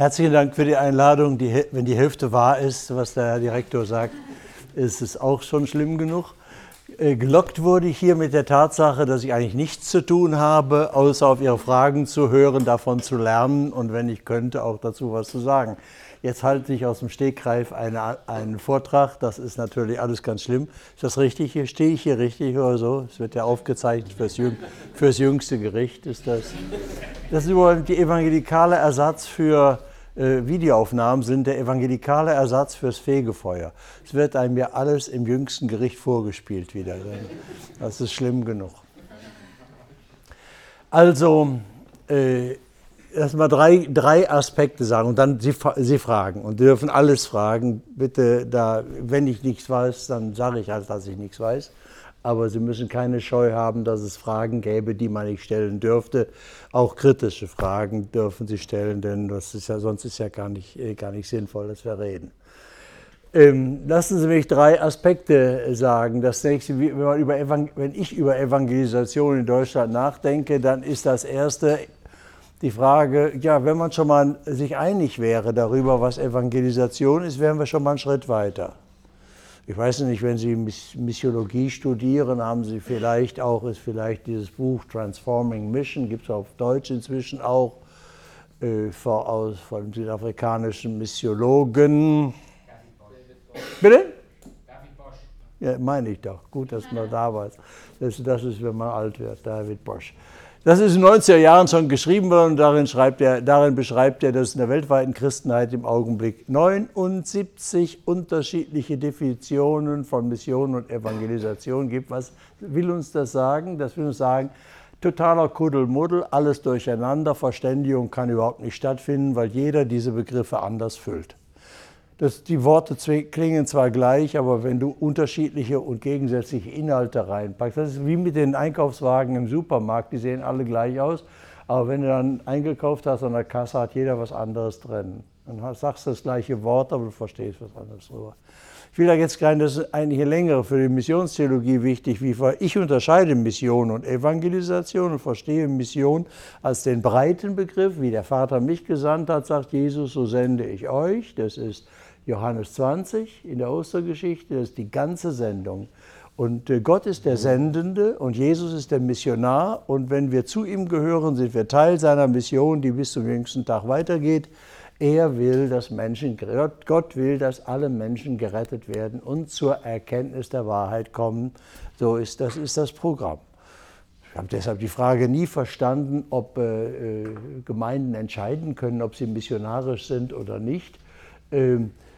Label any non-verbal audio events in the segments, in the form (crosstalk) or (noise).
Herzlichen Dank für die Einladung. Die, wenn die Hälfte wahr ist, was der Herr Direktor sagt, ist es auch schon schlimm genug. Äh, gelockt wurde ich hier mit der Tatsache, dass ich eigentlich nichts zu tun habe, außer auf Ihre Fragen zu hören, davon zu lernen und wenn ich könnte, auch dazu was zu sagen. Jetzt halte ich aus dem Stegreif eine, einen Vortrag. Das ist natürlich alles ganz schlimm. Ist das richtig? Hier stehe ich hier richtig oder so? Es wird ja aufgezeichnet fürs, Jüng, fürs jüngste Gericht. Ist das? Das ist überhaupt die evangelikale Ersatz für Videoaufnahmen sind der evangelikale Ersatz fürs Fegefeuer. Es wird einem ja alles im jüngsten Gericht vorgespielt wieder. Das ist schlimm genug. Also, äh, erstmal drei, drei Aspekte sagen und dann Sie, Sie fragen und dürfen alles fragen. Bitte, da, wenn ich nichts weiß, dann sage ich halt, dass ich nichts weiß. Aber Sie müssen keine Scheu haben, dass es Fragen gäbe, die man nicht stellen dürfte. Auch kritische Fragen dürfen Sie stellen, denn das ist ja, sonst ist ja gar nicht, äh, gar nicht sinnvoll, dass wir reden. Ähm, lassen Sie mich drei Aspekte sagen. Das nächste, wenn, über, wenn ich über Evangelisation in Deutschland nachdenke, dann ist das erste die Frage, ja, wenn man schon mal sich einig wäre darüber, was Evangelisation ist, wären wir schon mal einen Schritt weiter. Ich weiß nicht, wenn Sie Missiologie studieren, haben Sie vielleicht auch, ist vielleicht dieses Buch Transforming Mission, gibt es auf Deutsch inzwischen auch, äh, aus, von südafrikanischen Missiologen. Bitte? David Bosch. Ja, meine ich doch. Gut, dass man da war. Das, das ist, wenn man alt wird, David Bosch. Das ist in den 90er Jahren schon geschrieben worden und darin, er, darin beschreibt er, dass es in der weltweiten Christenheit im Augenblick 79 unterschiedliche Definitionen von Mission und Evangelisation gibt. Was will uns das sagen? Das will uns sagen, totaler Kuddelmuddel, alles durcheinander, Verständigung kann überhaupt nicht stattfinden, weil jeder diese Begriffe anders füllt. Das, die Worte klingen zwar gleich, aber wenn du unterschiedliche und gegensätzliche Inhalte reinpackst, das ist wie mit den Einkaufswagen im Supermarkt, die sehen alle gleich aus, aber wenn du dann eingekauft hast an der Kasse, hat jeder was anderes drin. Dann sagst du das gleiche Wort, aber du verstehst was anderes drüber. Ich will da jetzt rein, das ist eigentlich längere für die Missionstheologie wichtig, wie ich unterscheide Mission und Evangelisation und verstehe Mission als den breiten Begriff, wie der Vater mich gesandt hat, sagt Jesus, so sende ich euch. Das ist Johannes 20 in der Ostergeschichte, das ist die ganze Sendung. Und äh, Gott ist der Sendende und Jesus ist der Missionar. Und wenn wir zu ihm gehören, sind wir Teil seiner Mission, die bis zum jüngsten Tag weitergeht. Er will, dass Menschen, Gott will, dass alle Menschen gerettet werden und zur Erkenntnis der Wahrheit kommen. So ist das, ist das Programm. Ich habe deshalb die Frage nie verstanden, ob äh, äh Gemeinden entscheiden können, ob sie missionarisch sind oder nicht. Ähm, äh,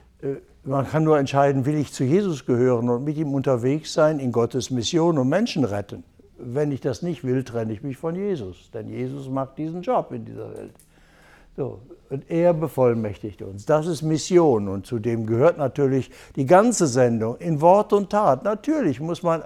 man kann nur entscheiden, will ich zu Jesus gehören und mit ihm unterwegs sein in Gottes Mission und Menschen retten. Wenn ich das nicht will, trenne ich mich von Jesus, denn Jesus macht diesen Job in dieser Welt. So, und er bevollmächtigt uns. Das ist Mission und zu dem gehört natürlich die ganze Sendung in Wort und Tat. Natürlich muss man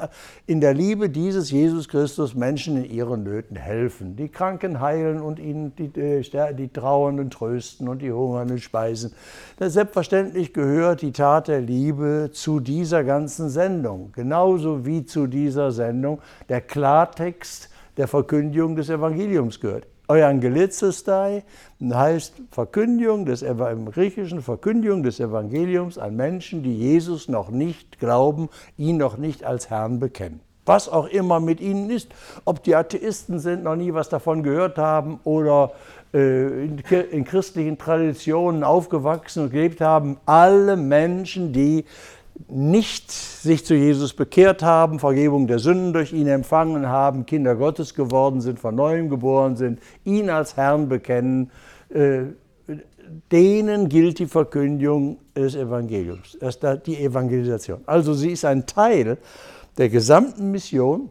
in der Liebe dieses Jesus Christus Menschen in ihren Nöten helfen. Die Kranken heilen und ihnen die, äh, die Trauernden trösten und die Hungernden speisen. Das selbstverständlich gehört die Tat der Liebe zu dieser ganzen Sendung. Genauso wie zu dieser Sendung der Klartext der Verkündigung des Evangeliums gehört. Euangelizestai heißt Verkündigung des, im Griechischen Verkündigung des Evangeliums an Menschen, die Jesus noch nicht glauben, ihn noch nicht als Herrn bekennen. Was auch immer mit ihnen ist, ob die Atheisten sind, noch nie was davon gehört haben oder äh, in, in christlichen Traditionen aufgewachsen und gelebt haben, alle Menschen, die nicht sich zu Jesus bekehrt haben, Vergebung der Sünden durch ihn empfangen haben, Kinder Gottes geworden sind, von neuem geboren sind, ihn als Herrn bekennen, äh, denen gilt die Verkündigung des Evangeliums, die Evangelisation. Also sie ist ein Teil der gesamten Mission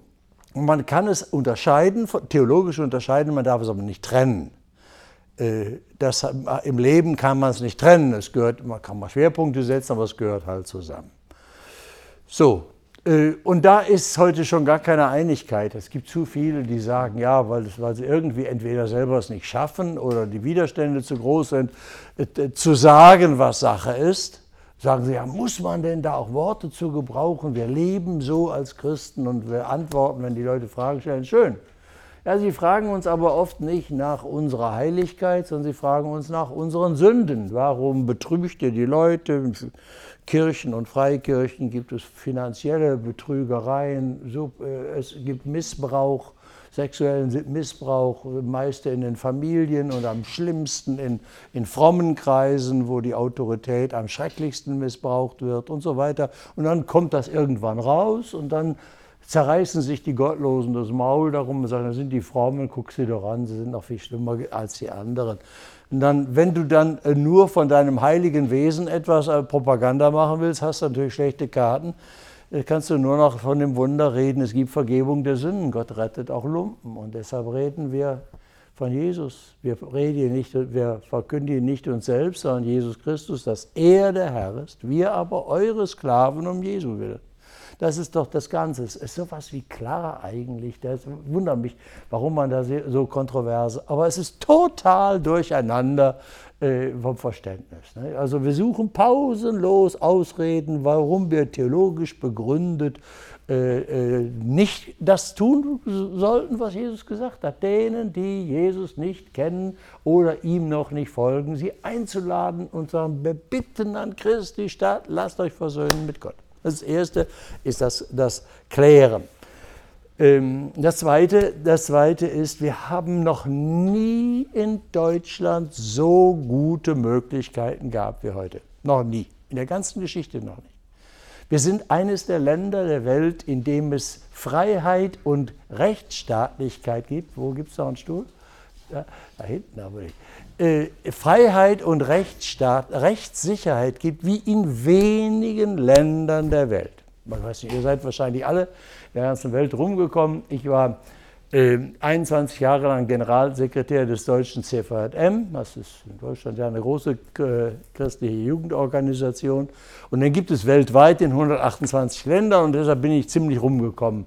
und man kann es unterscheiden, theologisch unterscheiden, man darf es aber nicht trennen. Äh, das, Im Leben kann man es nicht trennen. Es gehört, man kann mal Schwerpunkte setzen, aber es gehört halt zusammen. So, äh, und da ist heute schon gar keine Einigkeit. Es gibt zu viele, die sagen, ja, weil, weil sie irgendwie entweder selber es nicht schaffen oder die Widerstände zu groß sind, äh, zu sagen, was Sache ist. Sagen sie, ja, muss man denn da auch Worte zu gebrauchen? Wir leben so als Christen und wir antworten, wenn die Leute Fragen stellen. Schön. Ja, sie fragen uns aber oft nicht nach unserer Heiligkeit, sondern sie fragen uns nach unseren Sünden. Warum betrügt ihr die Leute? Kirchen und Freikirchen gibt es finanzielle Betrügereien, äh, es gibt Missbrauch, sexuellen Missbrauch, meist in den Familien und am schlimmsten in, in frommen Kreisen, wo die Autorität am schrecklichsten missbraucht wird und so weiter. Und dann kommt das irgendwann raus und dann zerreißen sich die Gottlosen das Maul darum und sagen, das sind die Frommen, guck sie doch an, sie sind noch viel schlimmer als die anderen. Und dann, wenn du dann äh, nur von deinem heiligen Wesen etwas äh, Propaganda machen willst, hast du natürlich schlechte Karten. Äh, kannst du nur noch von dem Wunder reden, es gibt Vergebung der Sünden. Gott rettet auch Lumpen. Und deshalb reden wir von Jesus. Wir, reden nicht, wir verkündigen nicht uns selbst, sondern Jesus Christus, dass er der Herr ist, wir aber eure Sklaven um Jesu willen. Das ist doch das Ganze. Es ist sowas wie klar eigentlich. Das wundert mich, warum man da so kontrovers. Aber es ist total durcheinander äh, vom Verständnis. Ne? Also wir suchen pausenlos Ausreden, warum wir theologisch begründet äh, äh, nicht das tun sollten, was Jesus gesagt hat. Denen, die Jesus nicht kennen oder ihm noch nicht folgen, sie einzuladen und sagen, wir bitten an Christi statt, lasst euch versöhnen mit Gott. Das erste ist das, das Klären. Ähm, das zweite, das zweite ist, wir haben noch nie in Deutschland so gute Möglichkeiten gehabt wie heute. Noch nie. In der ganzen Geschichte noch nicht. Wir sind eines der Länder der Welt, in dem es Freiheit und Rechtsstaatlichkeit gibt. Wo gibt es da einen Stuhl? Da, da hinten aber nicht. Äh, Freiheit und Rechtsstaat, Rechtssicherheit gibt, wie in wenigen Ländern der Welt. Man weiß nicht, ihr seid wahrscheinlich alle in der ganzen Welt rumgekommen. Ich war äh, 21 Jahre lang Generalsekretär des deutschen CVJM. Das ist in Deutschland ja eine große äh, christliche Jugendorganisation. Und dann gibt es weltweit in 128 Ländern und deshalb bin ich ziemlich rumgekommen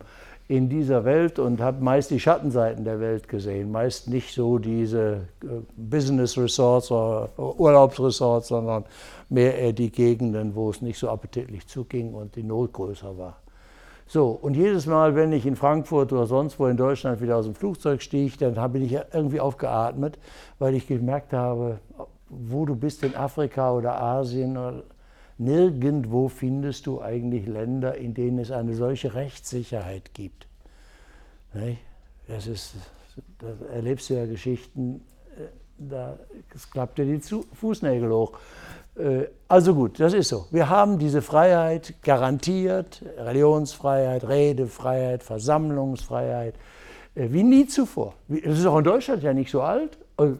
in dieser Welt und habe meist die Schattenseiten der Welt gesehen, meist nicht so diese äh, Business Resorts oder Urlaubsresorts, sondern mehr eher die Gegenden, wo es nicht so appetitlich zuging und die Not größer war. So, und jedes Mal, wenn ich in Frankfurt oder sonst wo in Deutschland wieder aus dem Flugzeug stieg, dann habe ich irgendwie aufgeatmet, weil ich gemerkt habe, wo du bist in Afrika oder Asien oder Nirgendwo findest du eigentlich Länder, in denen es eine solche Rechtssicherheit gibt. Das, ist, da erlebst du ja Geschichten, äh, da klappt dir die Fußnägel hoch. Äh, also gut, das ist so. Wir haben diese Freiheit garantiert, Religionsfreiheit, Redefreiheit, Versammlungsfreiheit, äh, wie nie zuvor. Das ist auch in Deutschland ja nicht so alt. In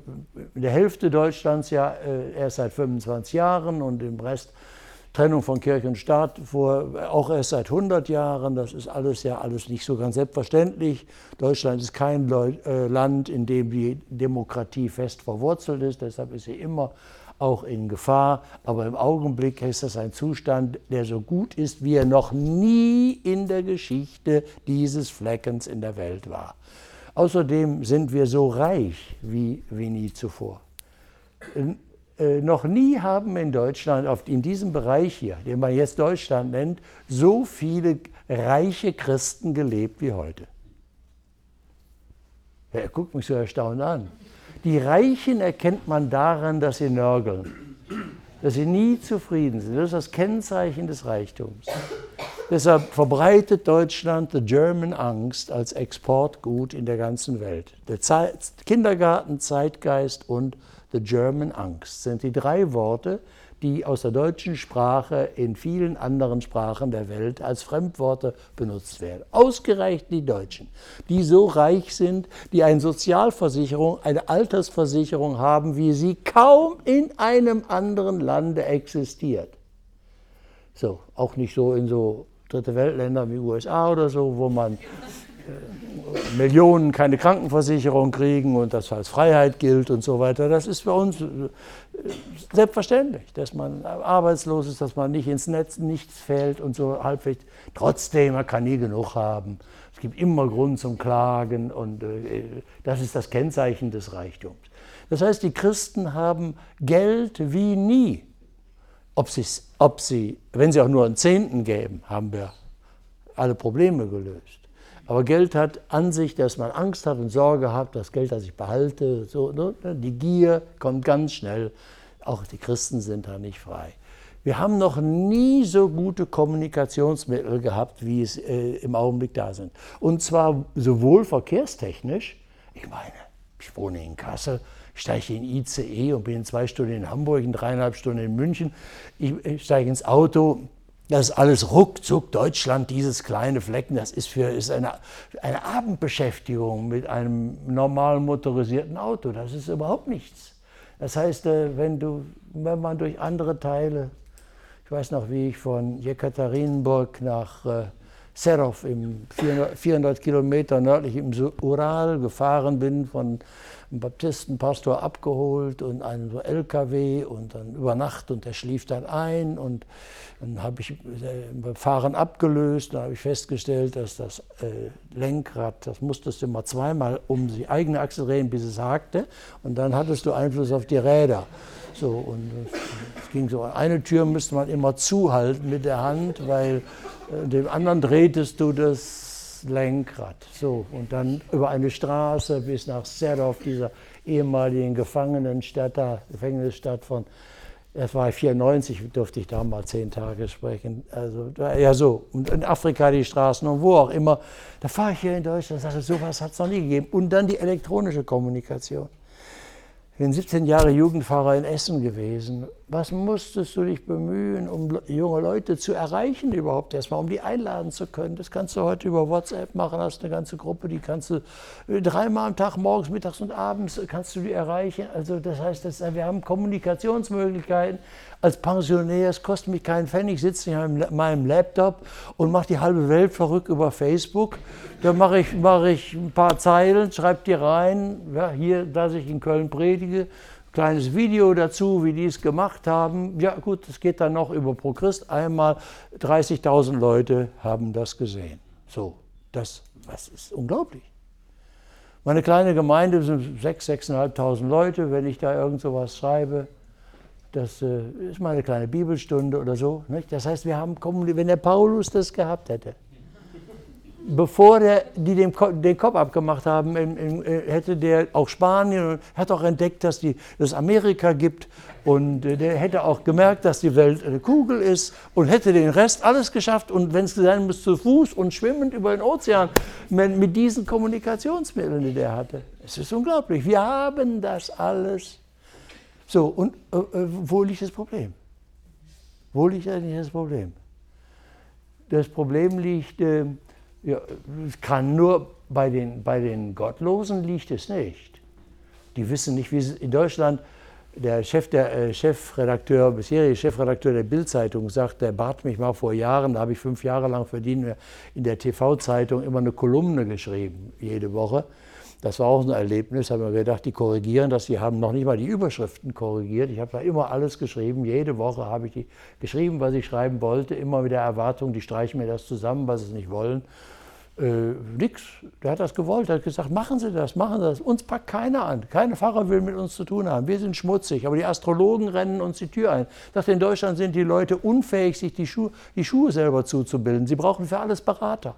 der Hälfte Deutschlands ja erst seit 25 Jahren und im Rest Trennung von Kirche und Staat vor, auch erst seit 100 Jahren. Das ist alles ja alles nicht so ganz selbstverständlich. Deutschland ist kein äh, Land, in dem die Demokratie fest verwurzelt ist. Deshalb ist sie immer auch in Gefahr. Aber im Augenblick ist das ein Zustand, der so gut ist, wie er noch nie in der Geschichte dieses Fleckens in der Welt war. Außerdem sind wir so reich wie, wie nie zuvor. Äh, noch nie haben in Deutschland, in diesem Bereich hier, den man jetzt Deutschland nennt, so viele reiche Christen gelebt wie heute. Ja, er guckt mich so erstaunt an. Die Reichen erkennt man daran, dass sie nörgeln, dass sie nie zufrieden sind. Das ist das Kennzeichen des Reichtums. Deshalb verbreitet Deutschland the German Angst als Exportgut in der ganzen Welt. Der Zeit, Kindergarten, Zeitgeist und The German Angst sind die drei Worte, die aus der deutschen Sprache in vielen anderen Sprachen der Welt als Fremdworte benutzt werden. Ausgereicht die Deutschen, die so reich sind, die eine Sozialversicherung, eine Altersversicherung haben, wie sie kaum in einem anderen Lande existiert. So, auch nicht so in so dritte Weltländern wie USA oder so, wo man Millionen keine Krankenversicherung kriegen und das als Freiheit gilt und so weiter. Das ist für uns äh, selbstverständlich, dass man arbeitslos ist, dass man nicht ins Netz nichts fällt und so halbwegs. Trotzdem, man kann nie genug haben. Es gibt immer Grund zum Klagen und äh, das ist das Kennzeichen des Reichtums. Das heißt, die Christen haben Geld wie nie. Ob, ob sie, wenn sie auch nur einen Zehnten geben, haben wir alle Probleme gelöst. Aber Geld hat an sich, dass man Angst hat und Sorge hat, das Geld, das ich behalte, so, ne? die Gier kommt ganz schnell. Auch die Christen sind da nicht frei. Wir haben noch nie so gute Kommunikationsmittel gehabt, wie es äh, im Augenblick da sind. Und zwar sowohl verkehrstechnisch, ich meine, ich wohne in Kassel, steige in ICE und bin in zwei Stunden in Hamburg, in dreieinhalb Stunden in München. Ich, ich steige ins Auto, das ist alles ruckzuck Deutschland, dieses kleine Flecken, das ist, für, ist eine, eine Abendbeschäftigung mit einem normalen motorisierten Auto. Das ist überhaupt nichts. Das heißt, äh, wenn, du, wenn man durch andere Teile, ich weiß noch, wie ich von Jekaterinburg nach äh, Serov, im 400, 400 Kilometer nördlich im Ural gefahren bin, von einen Baptistenpastor abgeholt und einen so LKW und dann über Nacht und der schlief dann ein und dann habe ich beim äh, Fahren abgelöst, dann habe ich festgestellt, dass das äh, Lenkrad, das musstest du immer zweimal um die eigene Achse drehen, bis es hakte und dann hattest du Einfluss auf die Räder. So, und es ging so, eine Tür müsste man immer zuhalten mit der Hand, weil äh, dem anderen drehtest du das Lenkrad. So, und dann über eine Straße bis nach Serdorf, dieser ehemaligen Gefangenenstadt, Gefängnisstadt von, das war 94, durfte ich da mal zehn Tage sprechen. Also, ja, so. Und in Afrika die Straßen und wo auch immer. Da fahre ich hier in Deutschland und sage, sowas hat es noch nie gegeben. Und dann die elektronische Kommunikation. Ich bin 17 Jahre Jugendfahrer in Essen gewesen. Was musstest du dich bemühen, um junge Leute zu erreichen überhaupt erstmal, um die einladen zu können? Das kannst du heute über WhatsApp machen, hast eine ganze Gruppe, die kannst du äh, dreimal am Tag, morgens, mittags und abends, äh, kannst du die erreichen. Also das heißt, das, wir haben Kommunikationsmöglichkeiten, als Pensionär, es kostet mich keinen Pfennig, sitze ich an meinem Laptop und mache die halbe Welt verrückt über Facebook. Da mache ich, mach ich ein paar Zeilen, schreibe die rein, ja, hier, dass ich in Köln predige, kleines Video dazu, wie die es gemacht haben. Ja gut, es geht dann noch über ProChrist. Einmal 30.000 Leute haben das gesehen. So, das, das ist unglaublich. Meine kleine Gemeinde sind 6.000, 6.500 Leute. Wenn ich da irgend sowas schreibe, das äh, ist mal eine kleine Bibelstunde oder so. Nicht? Das heißt, wir haben wenn der Paulus das gehabt hätte, bevor der, die den, den Kopf abgemacht haben, in, in, äh, hätte der auch Spanien hat auch entdeckt, dass es Amerika gibt und äh, der hätte auch gemerkt, dass die Welt eine Kugel ist und hätte den Rest alles geschafft und wenn es sein muss, zu Fuß und schwimmend über den Ozean mit diesen Kommunikationsmitteln, die der hatte. Es ist unglaublich. Wir haben das alles so, und äh, äh, wo liegt das Problem? Wo liegt eigentlich das Problem? Das Problem liegt, äh, ja, kann nur bei den, bei den Gottlosen liegt es nicht. Die wissen nicht, wie es in Deutschland, der, Chef, der äh, Chefredakteur, bisherige Chefredakteur der Bildzeitung sagt, der bat mich mal vor Jahren, da habe ich fünf Jahre lang verdient, in der TV-Zeitung immer eine Kolumne geschrieben, jede Woche. Das war auch ein Erlebnis, haben wir gedacht, die korrigieren das, die haben noch nicht mal die Überschriften korrigiert. Ich habe da immer alles geschrieben, jede Woche habe ich die geschrieben, was ich schreiben wollte, immer mit der Erwartung, die streichen mir das zusammen, was sie nicht wollen. Äh, nix, der hat das gewollt, der hat gesagt, machen Sie das, machen Sie das. Uns packt keiner an, kein Pfarrer will mit uns zu tun haben, wir sind schmutzig, aber die Astrologen rennen uns die Tür ein. Dachte, in Deutschland sind die Leute unfähig, sich die, Schu die Schuhe selber zuzubilden. Sie brauchen für alles Berater.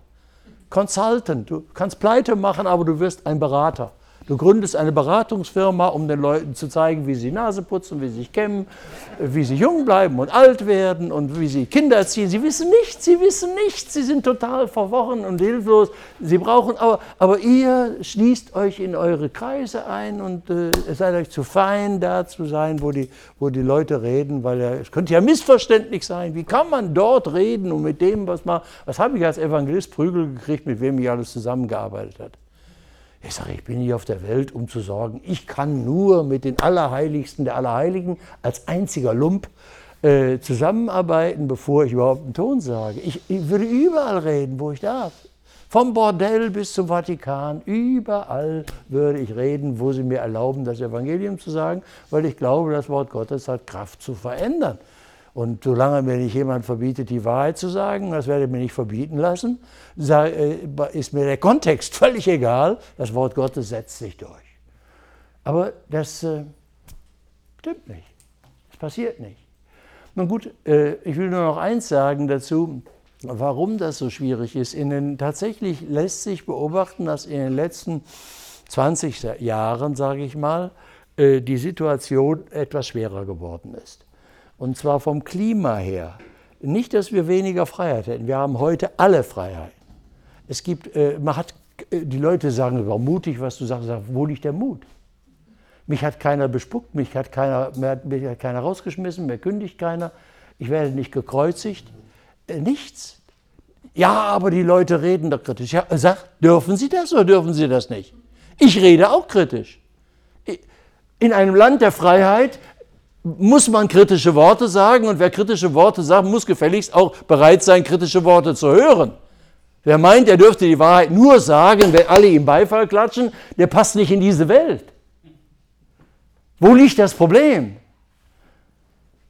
Consultant. Du kannst pleite machen, aber du wirst ein Berater. Du gründest eine Beratungsfirma, um den Leuten zu zeigen, wie sie Nase putzen, wie sie sich kämmen, wie sie jung bleiben und alt werden und wie sie Kinder erziehen. Sie wissen nichts, sie wissen nichts, sie sind total verworren und hilflos. Sie brauchen, aber, aber ihr schließt euch in eure Kreise ein und äh, seid euch zu fein, da zu sein, wo die, wo die Leute reden, weil ja, es könnte ja missverständlich sein. Wie kann man dort reden und mit dem, was man, was habe ich als Evangelist Prügel gekriegt, mit wem ich alles zusammengearbeitet habe? Ich sage, ich bin hier auf der Welt, um zu sorgen, ich kann nur mit den Allerheiligsten der Allerheiligen als einziger Lump äh, zusammenarbeiten, bevor ich überhaupt einen Ton sage. Ich, ich würde überall reden, wo ich darf. Vom Bordell bis zum Vatikan, überall würde ich reden, wo sie mir erlauben, das Evangelium zu sagen, weil ich glaube, das Wort Gottes hat Kraft zu verändern. Und solange mir nicht jemand verbietet, die Wahrheit zu sagen, das werde ich mir nicht verbieten lassen, äh, ist mir der Kontext (laughs) völlig egal. Das Wort Gottes setzt sich durch. Aber das äh, stimmt nicht. Das passiert nicht. Nun gut, äh, ich will nur noch eins sagen dazu. warum das so schwierig ist. In den, tatsächlich lässt sich beobachten, dass in den letzten 20 Jahren, sage ich mal, äh, die Situation etwas schwerer geworden ist. Und zwar vom Klima her. Nicht, dass wir weniger Freiheit hätten. Wir haben heute alle Freiheit. Es gibt, äh, man hat, äh, die Leute sagen, war mutig, was du sagst. Wo liegt der Mut? Mich hat keiner bespuckt, mich hat keiner, mich hat keiner rausgeschmissen, mir kündigt keiner. Ich werde nicht gekreuzigt. Nichts. Ja, aber die Leute reden doch kritisch. Ja, sag, dürfen sie das oder dürfen sie das nicht? Ich rede auch kritisch. In einem Land der Freiheit muss man kritische Worte sagen und wer kritische Worte sagt, muss gefälligst auch bereit sein, kritische Worte zu hören. Wer meint, er dürfte die Wahrheit nur sagen, wenn alle ihm Beifall klatschen, der passt nicht in diese Welt. Wo liegt das Problem?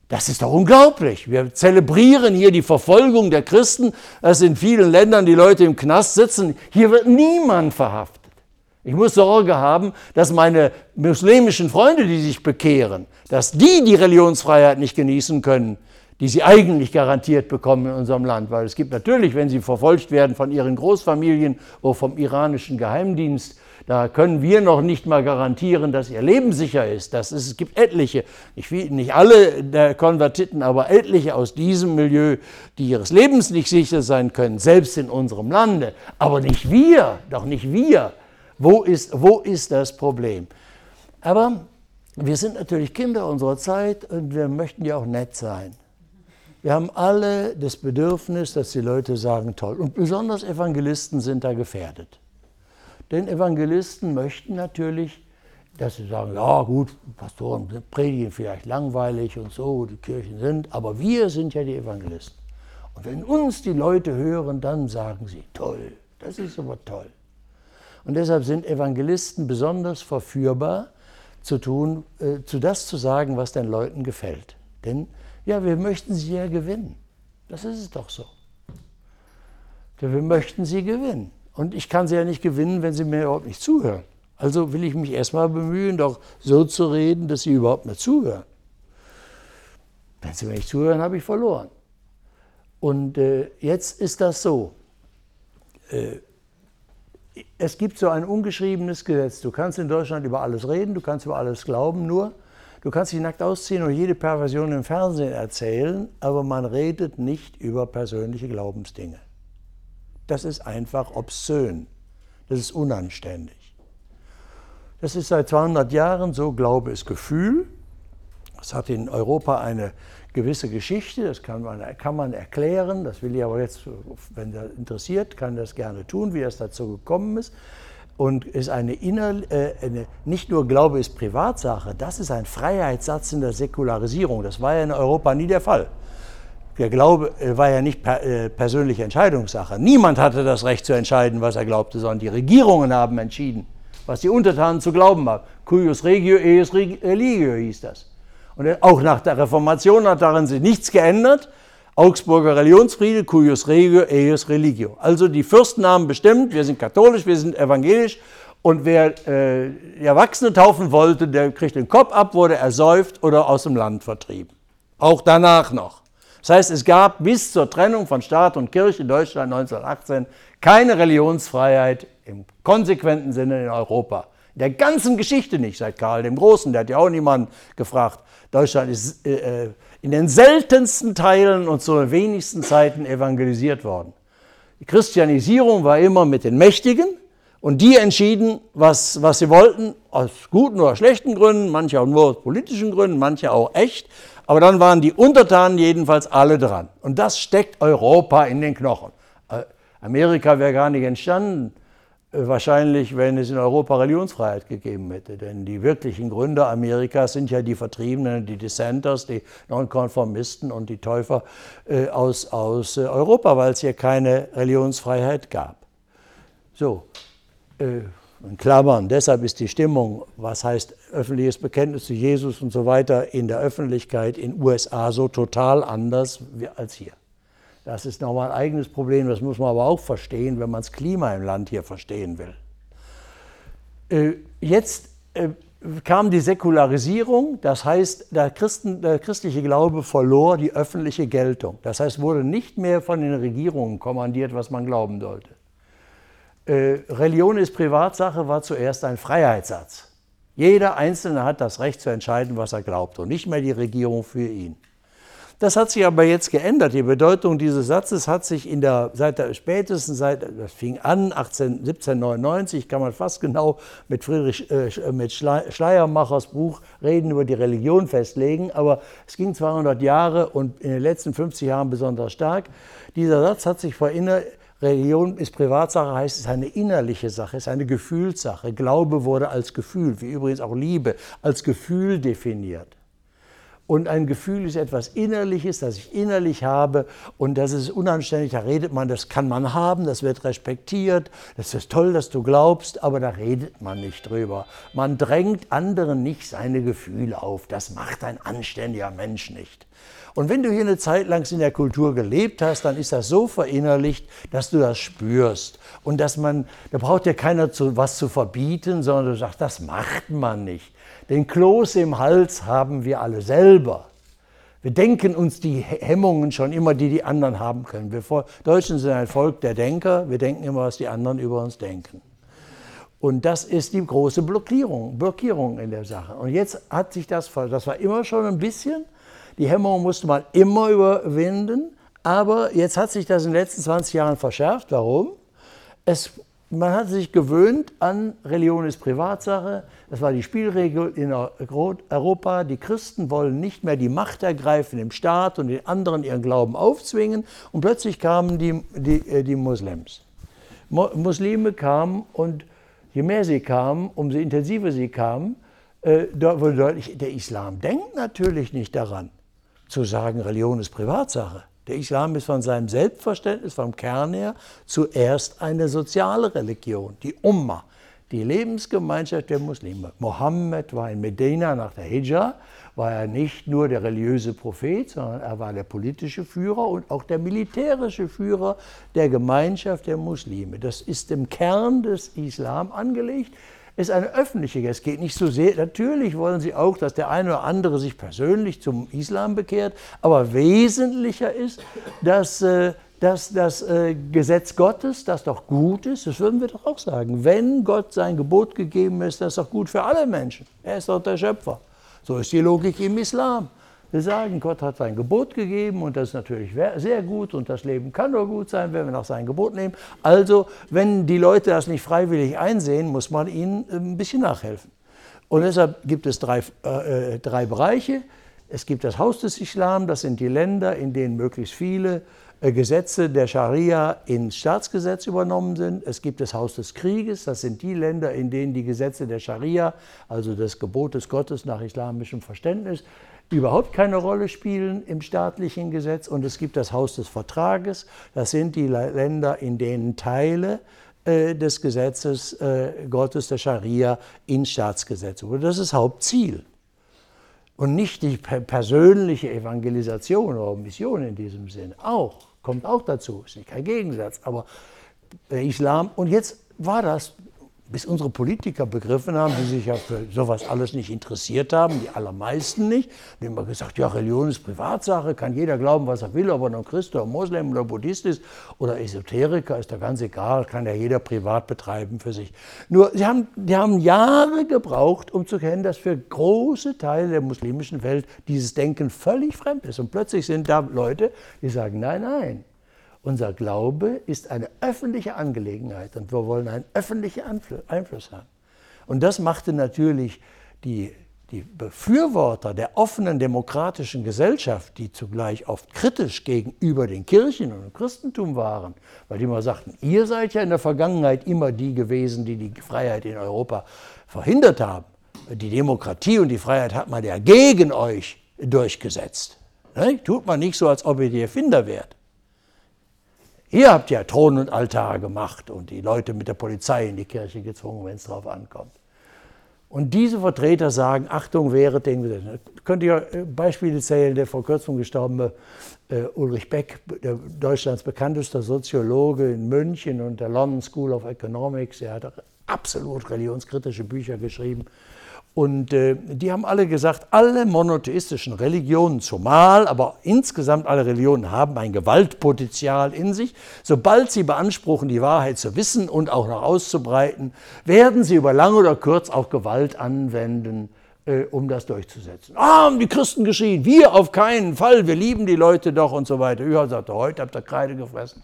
Das ist doch unglaublich. Wir zelebrieren hier die Verfolgung der Christen, dass in vielen Ländern die Leute im Knast sitzen. Hier wird niemand verhaftet. Ich muss Sorge haben, dass meine muslimischen Freunde, die sich bekehren, dass die die Religionsfreiheit nicht genießen können, die sie eigentlich garantiert bekommen in unserem Land. Weil es gibt natürlich, wenn sie verfolgt werden von ihren Großfamilien oder vom iranischen Geheimdienst, da können wir noch nicht mal garantieren, dass ihr Leben sicher ist. Das ist es gibt etliche, nicht, nicht alle der Konvertiten, aber etliche aus diesem Milieu, die ihres Lebens nicht sicher sein können, selbst in unserem Lande. Aber nicht wir, doch nicht wir. Wo ist, wo ist das Problem? Aber wir sind natürlich Kinder unserer Zeit und wir möchten ja auch nett sein. Wir haben alle das Bedürfnis, dass die Leute sagen, toll. Und besonders Evangelisten sind da gefährdet. Denn Evangelisten möchten natürlich, dass sie sagen, ja gut, Pastoren predigen vielleicht langweilig und so, die Kirchen sind, aber wir sind ja die Evangelisten. Und wenn uns die Leute hören, dann sagen sie, toll, das ist aber toll. Und deshalb sind Evangelisten besonders verführbar, zu tun, äh, zu das zu sagen, was den Leuten gefällt. Denn ja, wir möchten sie ja gewinnen. Das ist es doch so. Wir möchten sie gewinnen. Und ich kann sie ja nicht gewinnen, wenn sie mir überhaupt nicht zuhören. Also will ich mich erstmal bemühen, doch so zu reden, dass sie überhaupt mir zuhören. Wenn sie mir nicht zuhören, habe ich verloren. Und äh, jetzt ist das so. Äh, es gibt so ein ungeschriebenes Gesetz. Du kannst in Deutschland über alles reden, du kannst über alles glauben, nur du kannst dich nackt ausziehen und jede Perversion im Fernsehen erzählen, aber man redet nicht über persönliche Glaubensdinge. Das ist einfach obszön. Das ist unanständig. Das ist seit 200 Jahren so, Glaube ist Gefühl. Es hat in Europa eine gewisse Geschichte, das kann man, kann man erklären, das will ich aber jetzt, wenn das interessiert, kann das gerne tun, wie es dazu gekommen ist. Und ist eine, inner, äh, eine nicht nur Glaube ist Privatsache, das ist ein Freiheitssatz in der Säkularisierung. Das war ja in Europa nie der Fall. Der Glaube äh, war ja nicht per, äh, persönliche Entscheidungssache. Niemand hatte das Recht zu entscheiden, was er glaubte, sondern die Regierungen haben entschieden, was die Untertanen zu glauben haben. Cuius regio, eius religio hieß das. Und auch nach der Reformation hat darin sich nichts geändert. Augsburger Religionsfriede, cuius regio, eius religio. Also die Fürsten haben bestimmt, wir sind katholisch, wir sind evangelisch und wer äh, Erwachsene taufen wollte, der kriegt den Kopf ab, wurde ersäuft oder aus dem Land vertrieben. Auch danach noch. Das heißt, es gab bis zur Trennung von Staat und Kirche in Deutschland 1918 keine Religionsfreiheit im konsequenten Sinne in Europa. Der ganzen Geschichte nicht, seit Karl dem Großen, der hat ja auch niemanden gefragt. Deutschland ist äh, äh, in den seltensten Teilen und zu den wenigsten Zeiten evangelisiert worden. Die Christianisierung war immer mit den Mächtigen und die entschieden, was, was sie wollten, aus guten oder schlechten Gründen, manche auch nur aus politischen Gründen, manche auch echt. Aber dann waren die Untertanen jedenfalls alle dran. Und das steckt Europa in den Knochen. Äh, Amerika wäre gar nicht entstanden, wahrscheinlich, wenn es in Europa Religionsfreiheit gegeben hätte. Denn die wirklichen Gründer Amerikas sind ja die Vertriebenen, die Dissenters, die Nonkonformisten und die Täufer äh, aus, aus äh, Europa, weil es hier keine Religionsfreiheit gab. So, äh, in Klammern, deshalb ist die Stimmung, was heißt öffentliches Bekenntnis zu Jesus und so weiter, in der Öffentlichkeit in USA so total anders als hier. Das ist nochmal ein eigenes Problem, das muss man aber auch verstehen, wenn man das Klima im Land hier verstehen will. Äh, jetzt äh, kam die Säkularisierung, das heißt, der, Christen, der, christliche Glaube verlor die öffentliche Geltung. Das heißt, wurde nicht mehr von den Regierungen kommandiert, was man glauben sollte. Äh, Religion ist Privatsache war zuerst ein Freiheitssatz. Jeder Einzelne hat das Recht zu entscheiden, was er glaubt und nicht mehr die Regierung für ihn. Das hat sich aber jetzt geändert. Die Bedeutung dieses Satzes hat sich in der, seit der spätestens seit, das fing an 18, 1799, kann man fast genau mit Friedrich äh, mit Schleiermachers Buch Reden über die Religion festlegen, aber es ging 200 Jahre und in den letzten 50 Jahren besonders stark. Dieser Satz hat sich verinnerlicht, Religion ist Privatsache, heißt es eine innerliche Sache, es ist eine Gefühlssache. Glaube wurde als Gefühl, wie übrigens auch Liebe, als Gefühl definiert. Und ein Gefühl ist etwas Innerliches, das ich innerlich habe und das ist unanständig, da redet man, das kann man haben, das wird respektiert, das ist toll, dass du glaubst, aber da redet man nicht drüber. Man drängt anderen nicht seine Gefühle auf, das macht ein anständiger Mensch nicht. Und wenn du hier eine Zeit lang in der Kultur gelebt hast, dann ist das so verinnerlicht, dass du das spürst. Und dass man, da braucht dir keiner zu, was zu verbieten, sondern du sagst, das macht man nicht. Den Kloß im Hals haben wir alle selber. Wir denken uns die Hemmungen schon immer, die die anderen haben können. Wir Deutschen sind ein Volk der Denker. Wir denken immer, was die anderen über uns denken. Und das ist die große Blockierung, Blockierung in der Sache. Und jetzt hat sich das, das war immer schon ein bisschen, die Hemmung musste man immer überwinden, aber jetzt hat sich das in den letzten 20 Jahren verschärft. Warum? Es man hat sich gewöhnt an Religion ist Privatsache. Das war die Spielregel in Europa. Die Christen wollen nicht mehr die Macht ergreifen im Staat und den anderen ihren Glauben aufzwingen. Und plötzlich kamen die, die, äh, die Moslems. Muslime kamen und je mehr sie kamen, umso intensiver sie kamen, äh, wurde deutlich, der Islam denkt natürlich nicht daran, zu sagen, Religion ist Privatsache. Der Islam ist von seinem Selbstverständnis, vom Kern her, zuerst eine soziale Religion, die Ummah, die Lebensgemeinschaft der Muslime. Mohammed war in Medina nach der Hijra, war er nicht nur der religiöse Prophet, sondern er war der politische Führer und auch der militärische Führer der Gemeinschaft der Muslime. Das ist im Kern des Islam angelegt ist eine öffentliche. Es geht nicht so sehr. Natürlich wollen sie auch, dass der eine oder andere sich persönlich zum Islam bekehrt, aber wesentlicher ist, dass, äh, dass das äh, Gesetz Gottes, das doch gut ist, das würden wir doch auch sagen. Wenn Gott sein Gebot gegeben ist, das ist doch gut für alle Menschen. Er ist doch der Schöpfer. So ist die Logik im Islam. Wir sagen, Gott hat sein Gebot gegeben und das ist natürlich sehr gut und das Leben kann nur gut sein, wenn wir nach seinem Gebot nehmen. Also, wenn die Leute das nicht freiwillig einsehen, muss man ihnen äh, ein bisschen nachhelfen. Und deshalb gibt es drei, äh, drei Bereiche. Es gibt das Haus des Islam, das sind die Länder, in denen möglichst viele äh, Gesetze der Scharia ins Staatsgesetz übernommen sind. Es gibt das Haus des Krieges, das sind die Länder, in denen die Gesetze der Scharia, also des Gebotes Gottes nach islamischem Verständnis, überhaupt keine Rolle spielen im staatlichen Gesetz. Und es gibt das Haus des Vertrages. Das sind die Länder, in denen Teile äh, des Gesetzes äh, Gottes, der Scharia, ins Staatsgesetz wurde. Das ist Hauptziel. Und nicht die persönliche Evangelisation oder Mission in diesem Sinn. Auch, kommt auch dazu, ist nicht kein Gegensatz. Aber der Islam, und jetzt war das bis unsere Politiker begriffen haben, die sich ja für sowas alles nicht interessiert haben, die allermeisten nicht, die haben immer gesagt, ja, Religion ist Privatsache, kann jeder glauben, was er will, ob er nun Christ oder Moslem oder Buddhist ist oder Esoteriker, ist da ganz egal, kann ja jeder privat betreiben für sich. Nur, sie haben, die haben Jahre gebraucht, um zu kennen, dass für große Teile der muslimischen Welt dieses Denken völlig fremd ist. Und plötzlich sind da Leute, die sagen, nein, nein, unser Glaube ist eine öffentliche Angelegenheit und wir wollen einen öffentlichen Einfluss haben. Und das machte natürlich die, die Befürworter der offenen demokratischen Gesellschaft, die zugleich oft kritisch gegenüber den Kirchen und dem Christentum waren, weil die immer sagten, ihr seid ja in der Vergangenheit immer die gewesen, die die Freiheit in Europa verhindert haben. Die Demokratie und die Freiheit hat man ja gegen euch durchgesetzt. Ne? Tut man nicht so, als ob ihr die Erfinder wärt. Ihr habt ja Thron und Altar gemacht und die Leute mit der Polizei in die Kirche gezwungen, wenn es darauf ankommt. Und diese Vertreter sagen, Achtung, wäre den Gesetzen. Könnt ihr äh, Beispiele zählen, der vor kurzem gestorbene äh, Ulrich Beck, der Deutschlands bekanntester Soziologe in München und der London School of Economics, er hat absolut religionskritische Bücher geschrieben Und äh, die haben alle gesagt, alle monotheistischen Religionen zumal, aber insgesamt alle Religionen haben ein Gewaltpotenzial in sich. Sobald sie beanspruchen, die Wahrheit zu wissen und auch noch auszubreiten, werden sie über lang oder kurz auch Gewalt anwenden, äh, um das durchzusetzen. Ah, haben die Christen geschrien, wir auf keinen Fall, wir lieben die Leute doch und so weiter. Ja, sagte, heute habt ihr Kreide gefressen.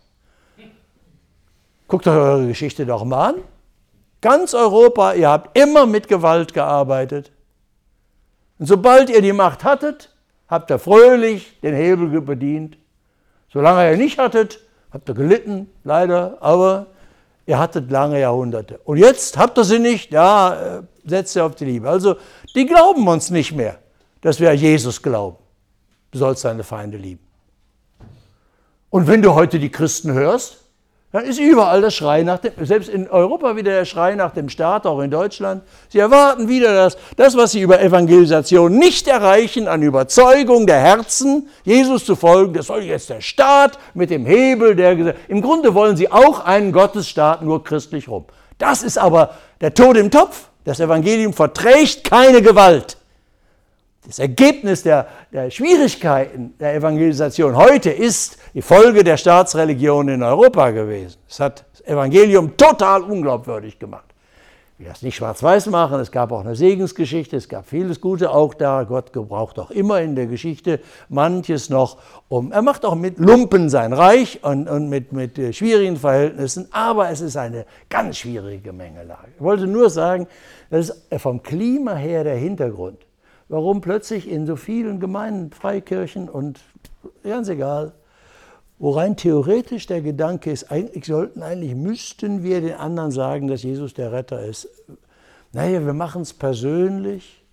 Guckt euch eure Geschichte doch mal an. Ganz Europa, ihr habt immer mit Gewalt gearbeitet. Und sobald ihr die Macht hattet, habt ihr fröhlich den Hebel bedient. Solange ihr nicht hattet, habt ihr gelitten, leider, aber ihr hattet lange Jahrhunderte. Und jetzt habt ihr sie nicht, ja, äh, setzt ihr auf die Liebe. Also, die glauben uns nicht mehr, dass wir an Jesus glauben. Du sollst deine Feinde lieben. Und wenn du heute die Christen hörst, dann ist überall der Schrei nach dem, selbst in Europa wieder der Schrei nach dem Staat, auch in Deutschland. Sie erwarten wieder das, das, was sie über Evangelisation nicht erreichen, an Überzeugung der Herzen, Jesus zu folgen. Das soll jetzt der Staat mit dem Hebel der Im Grunde wollen sie auch einen Gottesstaat nur christlich rum. Das ist aber der Tod im Topf. Das Evangelium verträgt keine Gewalt. Das Ergebnis der, der, Schwierigkeiten der Evangelisation heute ist die Folge der Staatsreligion in Europa gewesen. Es hat das Evangelium total unglaubwürdig gemacht. Wir das nicht schwarz-weiß machen, es gab auch eine Segensgeschichte, es gab vieles Gute auch da. Gott gebraucht auch immer in der Geschichte manches noch. Um, er macht auch mit Lumpen sein Reich und, und mit, mit äh, schwierigen Verhältnissen, aber es ist eine ganz schwierige Gemengelage. Ich wollte nur sagen, das ist vom Klima her der Hintergrund warum plötzlich in so vielen Gemeinden, Freikirchen und ganz egal, wo rein theoretisch der Gedanke ist, eigentlich sollten, eigentlich müssten wir den anderen sagen, dass Jesus der Retter ist. Naja, wir machen es persönlich,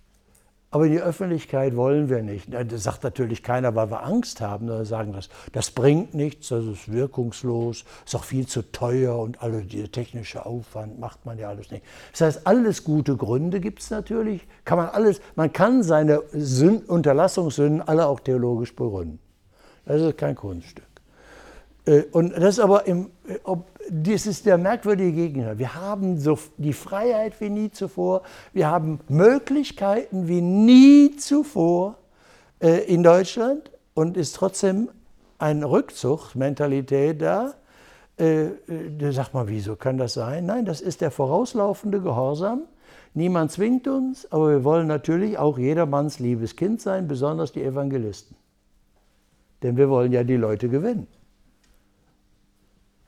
aber in die Öffentlichkeit wollen wir nicht. Das sagt natürlich keiner, weil wir Angst haben, sondern sagen, das, das bringt nichts, das ist wirkungslos, ist auch viel zu teuer und alle dieser technische Aufwand macht man ja alles nicht. Das heißt, alles gute Gründe gibt es natürlich, kann man alles, man kann seine Sünd, Unterlassungssünden alle auch theologisch begründen. Das ist kein Kunststück. Äh, und das ist aber im, ob, das ist der merkwürdige Gegner. Wir haben so die Freiheit wie nie zuvor. Wir haben Möglichkeiten wie nie zuvor äh, in Deutschland und ist trotzdem eine Rückzugsmentalität da. Äh, da sagt man, wieso kann das sein? Nein, das ist der vorauslaufende Gehorsam. Niemand zwingt uns, aber wir wollen natürlich auch jedermanns liebes Kind sein, besonders die Evangelisten. Denn wir wollen ja die Leute gewinnen.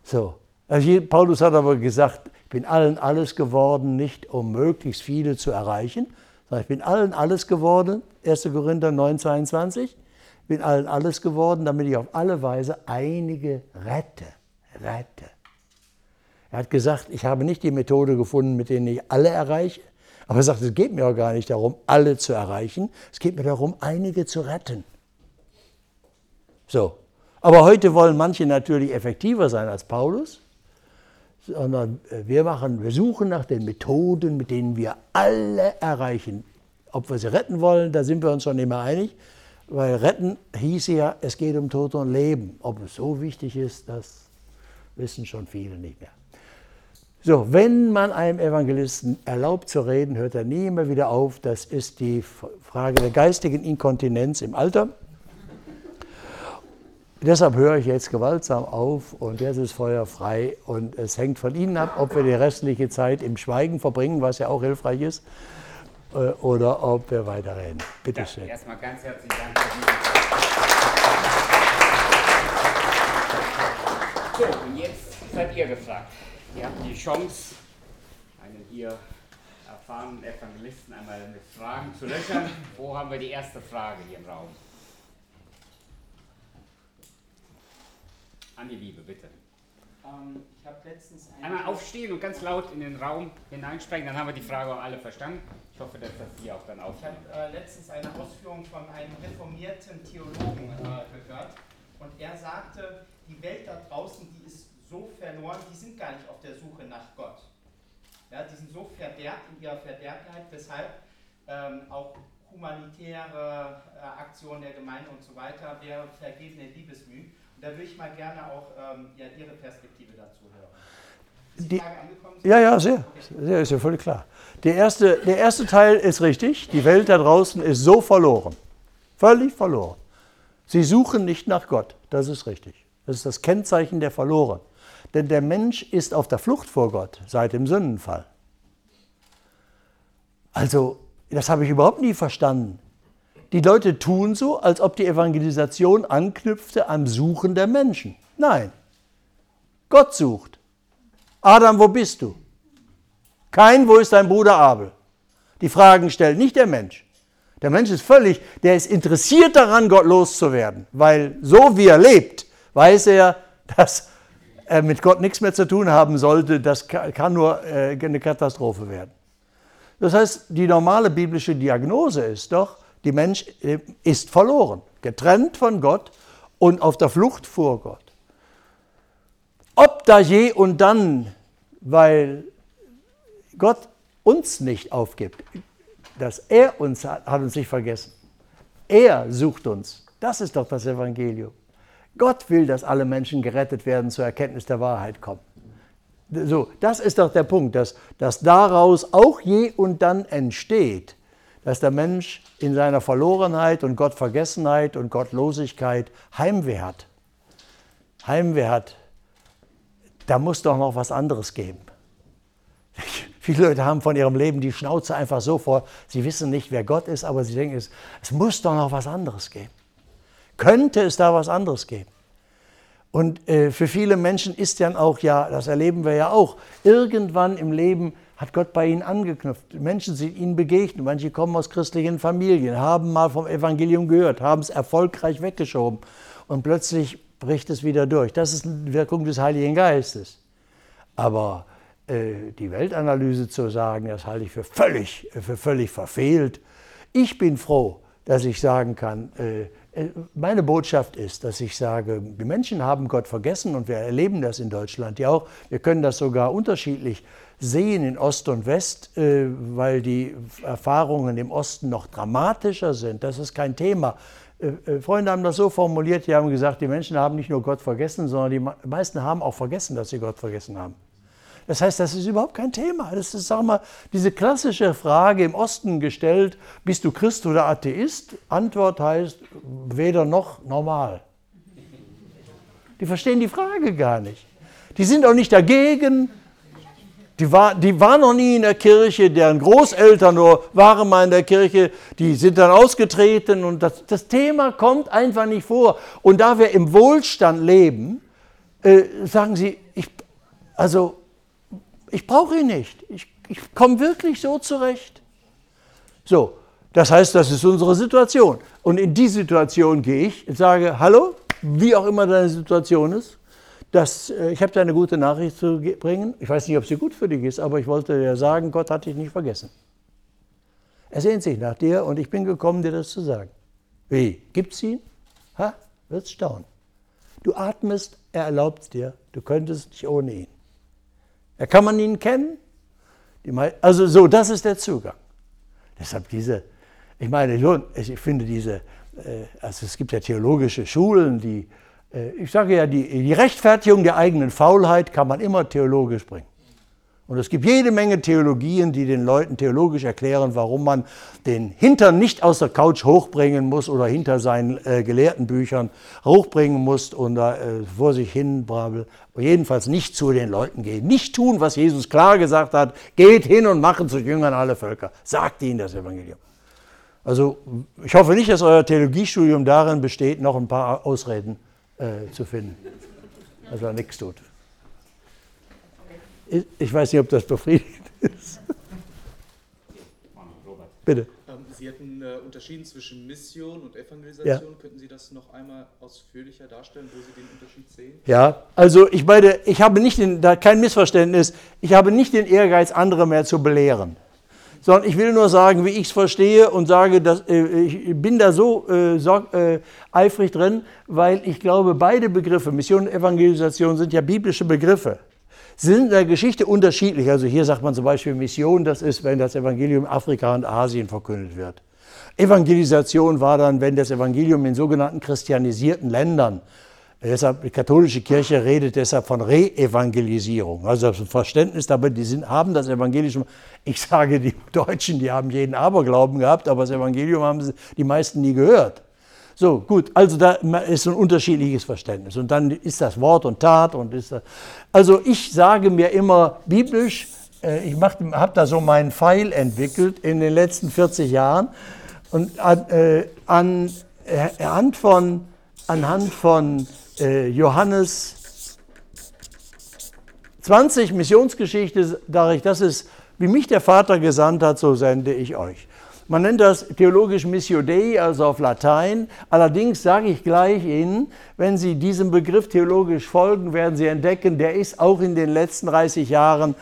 So, Paulus hat aber gesagt, ich bin allen alles geworden, nicht um möglichst viele zu erreichen, sondern ich bin allen alles geworden, 1. Korinther 9, 22, ich bin allen alles geworden, damit ich auf alle Weise einige rette, rette. Er hat gesagt, ich habe nicht die Methode gefunden, mit denen ich alle erreiche, aber er sagt, es geht mir auch gar nicht darum, alle zu erreichen, es geht mir darum, einige zu retten. So, aber heute wollen manche natürlich effektiver sein als Paulus sondern äh, wir, machen, wir suchen nach den Methoden, mit denen wir alle erreichen. Ob wir sie retten wollen, da sind wir uns schon immer einig, weil retten hieß ja, es geht um Tod und Leben. Ob es so wichtig ist, das wissen schon viele nicht mehr. So, wenn man einem Evangelisten erlaubt zu reden, hört er nie immer wieder auf. Das ist die Frage der geistigen Inkontinenz im Alter. Deshalb höre ich jetzt gewaltsam auf und jetzt ist Feuer frei und es hängt von Ihnen ab, ob wir die restliche Zeit im Schweigen verbringen, was ja auch hilfreich ist, äh, oder ob wir weiterreden. Bitte ja, schön. Erstmal ganz herzlichen Dank für So, und jetzt seid ihr gefragt. Ihr habt die Chance, einen hier erfahrenen Evangelisten einmal mit Fragen zu löchern. Wo haben wir die erste Frage hier im Raum? Andi Liebe, bitte. Ähm, ich habe letztens Einmal aufstehen und ganz laut in den Raum hineinsprechen, dann haben wir die Frage auch alle verstanden. Ich hoffe, dass das hier auch dann auf. Ich habe äh, letztens eine Ausführung von einem reformierten Theologen äh, gehört und er sagte, die Welt da draußen, die ist so verloren, die sind gar nicht auf der Suche nach Gott. Ja, die sind so verderbt in ihrer Verderbtheit, weshalb ähm, auch humanitäre äh, Aktionen der Gemeinde und so weiter wäre vergebene Liebesmüh. Da würde ich mal gerne auch ähm, ja, Ihre Perspektive dazu hören. die, ja, ja, sehr. sehr. Ist ja völlig klar. Der erste, der erste Teil ist richtig. Die Welt da draußen ist so verloren. Völlig verloren. Sie suchen nicht nach Gott. Das ist richtig. Das ist das Kennzeichen der Verloren. Denn der Mensch ist auf der Flucht vor Gott seit dem Sündenfall. Also, das habe ich überhaupt nie verstanden. Die Leute tun so, als ob die Evangelisation anknüpfte am Suchen der Menschen. Nein, Gott sucht. Adam, wo bist du? Kein, wo ist dein Bruder Abel? Die Fragen stellt nicht der Mensch. Der Mensch ist völlig, der ist interessiert daran, Gott loszuwerden, weil so wie er lebt, weiß er, dass er mit Gott nichts mehr zu tun haben sollte. Das kann nur äh, eine Katastrophe werden. Das heißt, die normale biblische Diagnose ist doch, die Mensch äh, ist verloren, getrennt von Gott und auf der Flucht vor Gott. Ob da je und dann, weil Gott uns nicht aufgibt, dass er uns hat, hat uns nicht vergessen. Er sucht uns. Das ist doch das Evangelium. Gott will, dass alle Menschen gerettet werden, zur Erkenntnis der Wahrheit kommen. So, das ist doch der Punkt, dass, dass daraus auch je und dann entsteht, dass der Mensch in seiner Verlorenheit und Gottvergessenheit und Gottlosigkeit Heimweh hat. Heimweh hat. Da muss doch noch was anderes geben. (laughs) Viele Leute haben von ihrem Leben die Schnauze einfach so vor, sie wissen nicht, wer Gott ist, aber sie denken, es, muss doch noch was anderes geben. Könnte es da was anderes geben? Und äh, für viele Menschen ist dann auch ja, das erleben wir ja auch, irgendwann im Leben hat Gott bei ihnen angeknüpft. Menschen sind ihnen begegnet, manche kommen aus christlichen Familien, haben mal vom Evangelium gehört, haben es erfolgreich weggeschoben und plötzlich bricht es wieder durch. Das ist eine Wirkung des Heiligen Geistes. Aber äh, die Weltanalyse zu sagen, das halte ich für völlig, für völlig verfehlt. Ich bin froh, dass ich sagen kann, äh, äh, meine Botschaft ist, dass ich sage, die Menschen haben Gott vergessen und wir erleben das in Deutschland ja auch. Wir können das sogar unterschiedlich sehen in Ost und West, äh, weil die Erfahrungen im Osten noch dramatischer sind. Das ist kein Thema. Äh, Freunde haben das so formuliert, die haben gesagt, die Menschen haben nicht nur Gott vergessen, sondern die meisten haben auch vergessen, dass sie Gott vergessen haben. Das heißt, das ist überhaupt kein Thema. Das ist, sag mal, diese klassische Frage im Osten gestellt, bist du Christ oder Atheist? Antwort heißt, weder noch normal. Die verstehen die Frage gar nicht. Die sind auch nicht dagegen. Die, war, die waren noch nie in der Kirche, deren Großeltern nur waren mal in der Kirche, die sind dann ausgetreten und das, das Thema kommt einfach nicht vor. Und da wir im Wohlstand leben, äh, sagen sie, ich, also ich brauche ihn nicht. Ich, ich komme wirklich so zurecht. So, das heißt, das ist unsere Situation. Und in die Situation gehe ich und sage, hallo, wie auch immer deine Situation ist, das, äh, ich habe dir eine gute Nachricht zu bringen. Ich weiß nicht, ob sie gut für dich ist, aber ich wollte dir sagen, Gott hat dich nicht vergessen. Er sehnt sich nach dir und ich bin gekommen, dir das zu sagen. Wie? Gibt's ihn? Ha? Wird's staunen. Du atmest, er erlaubt es dir. Du könntest nicht ohne ihn. Ja, kann man ihn kennen? also so, das ist der Zugang. Deshalb diese, ich meine, ich finde diese, äh, also es gibt ja theologische Schulen, die, ich sage ja, die, die Rechtfertigung der eigenen Faulheit kann man immer theologisch bringen. Und es gibt jede Menge Theologien, die den Leuten theologisch erklären, warum man den Hintern nicht aus der Couch hochbringen muss oder hinter seinen äh, gelehrten Büchern hochbringen muss und äh, vor sich hin brabbel. Jedenfalls nicht zu den Leuten gehen. Nicht tun, was Jesus klar gesagt hat. Geht hin und machen zu Jüngern alle Völker. Sagt ihnen das Evangelium. Also ich hoffe nicht, dass euer Theologiestudium darin besteht, noch ein paar Ausreden äh, zu finden. Also nichts tut. Ich weiß nicht, ob das befriedigend (laughs) ist. Bitte. Ähm, Sie hatten äh, unterschieden zwischen Mission und Evangelisation. Ja. Könnten Sie das noch einmal ausführlicher darstellen, wo Sie den Unterschied sehen? Ja, also ich meine, ich habe nicht den, da kein Missverständnis, ich habe nicht den Ehrgeiz, andere mehr zu belehren. Sondern ich will nur sagen, wie ich es verstehe und sage, dass, äh, ich bin da so äh, sorg, äh, eifrig drin, weil ich glaube, beide Begriffe, Mission und Evangelisation, sind ja biblische Begriffe sind in der Geschichte unterschiedlich. Also hier sagt man zum Beispiel Mission, das ist, wenn das Evangelium Afrika und Asien verkündet wird. Evangelisation war dann, wenn das Evangelium in sogenannten christianisierten Ländern Deshalb, die katholische Kirche redet deshalb von Re-Evangelisierung. Also das Verständnis, aber die sind, haben das Evangelium. Ich sage, die Deutschen, die haben jeden Aberglauben gehabt, aber das Evangelium haben sie, die meisten nie gehört. So, gut, also da ist ein unterschiedliches Verständnis. Und dann ist das Wort und Tat und ist das. Also ich sage mir immer biblisch, äh, ich habe da so meinen Pfeil entwickelt in den letzten 40 Jahren und an, äh, an, äh, von, anhand von äh, Johannes 20 Missionsgeschichte sage ich, das ist, wie mich der Vater gesandt hat, so sende ich euch. Man nennt das theologisch Missio Dei, also auf Latein. Allerdings sage ich gleich Ihnen, wenn Sie diesem Begriff theologisch folgen, werden Sie entdecken, der ist auch in den letzten 30 Jahren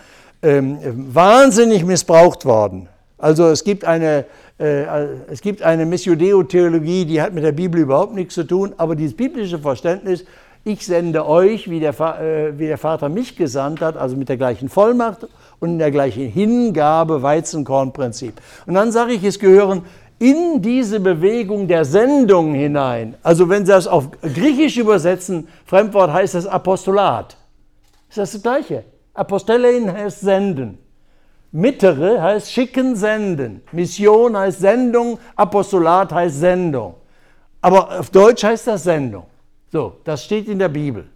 ähm, wahnsinnig missbraucht worden. Also es gibt eine, es gibt eine Missio Deo-Theologie, die hat mit der Bibel überhaupt nichts zu tun, aber dieses biblische Verständnis, ich sende euch, wie der, äh, wie der Vater mich gesandt hat, also mit der gleichen Vollmacht und in der gleichen Hingabe, Weizenkornprinzip. Und dann sage ich, es gehören in diese Bewegung der Sendung hinein, also wenn Sie das auf Griechisch übersetzen, Fremdwort heißt das Apostolat. Ist das das Gleiche? Apostelein heißt senden. Mittere heißt schicken, senden. Mission heißt Sendung, Apostolat heißt Sendung. Aber auf Deutsch heißt das Sendung. So, das steht in der Bibel.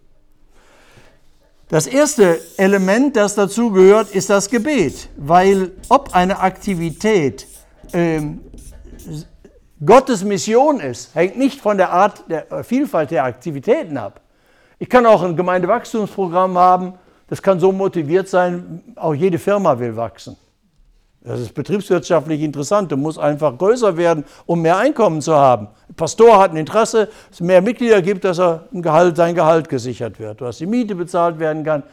Das erste Element, das dazu gehört, ist das Gebet, weil ob eine Aktivität ähm, Gottes Mission ist, hängt nicht von der Art der äh, Vielfalt der Aktivitäten ab. Ich kann auch ein Gemeindewachstumsprogramm haben, das kann so motiviert sein, auch jede Firma will wachsen. Das ist betriebswirtschaftlich interessant. Du musst einfach größer werden, um mehr Einkommen zu haben. Der Pastor hat ein Interesse, dass es mehr Mitglieder gibt, dass er Gehalt, sein Gehalt gesichert wird, dass die Miete bezahlt werden kann.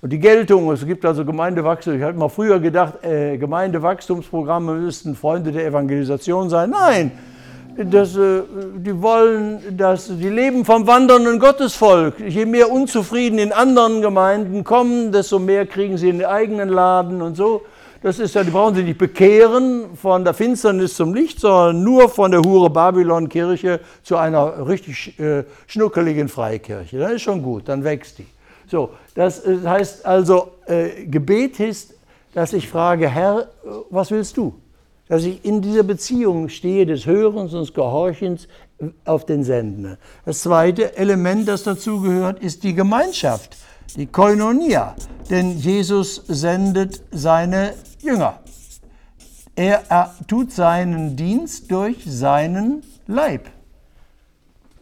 Und die Geltung, es gibt also Gemeindewachstum. Ich habe mal früher gedacht, äh, Gemeindewachstumsprogramme müssten Freunde der Evangelisation sein. Nein, das, äh, die wollen, dass die leben vom wandernden Gottesvolk. Je mehr unzufrieden in anderen Gemeinden kommen, desto mehr kriegen sie in den eigenen Laden und so. Das ist ja, die brauchen sie nicht bekehren von der Finsternis zum Licht, sondern nur von der Hure Babylon Kirche zu einer richtig äh, schnuckeligen Freikirche. Das ist schon gut, dann wächst die. So, das äh, heißt also, äh, Gebet ist, dass ich frage, Herr, was willst du? Dass ich in dieser Beziehung stehe des Hörens und des Gehorchens auf den Sendenden. Das zweite Element, das dazu gehört, ist die Gemeinschaft, die Koinonia. Denn Jesus sendet seine Jünger. Er, er tut seinen Dienst durch seinen Leib.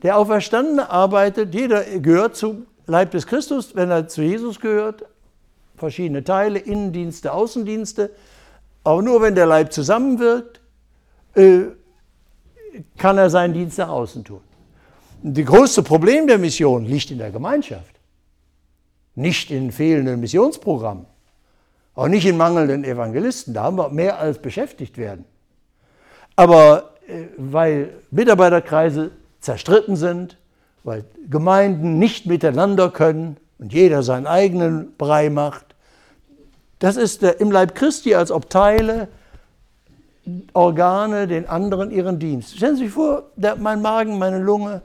Der Auferstandene arbeitet, jeder gehört zum Leib des Christus, wenn er zu Jesus gehört. Verschiedene Teile, Innendienste, Außendienste. Aber nur wenn der Leib zusammenwirkt, äh, kann er seinen Dienst nach außen tun. Das größte Problem der Mission liegt in der Gemeinschaft, nicht in fehlenden Missionsprogrammen. Auch nicht in mangelnden Evangelisten, da haben wir mehr als beschäftigt werden. Aber äh, weil Mitarbeiterkreise zerstritten sind, weil Gemeinden nicht miteinander können und jeder seinen eigenen Brei macht, das ist der, im Leib Christi, als ob Teile, Organe den anderen ihren Dienst. Stellen Sie sich vor, der, mein Magen, meine Lunge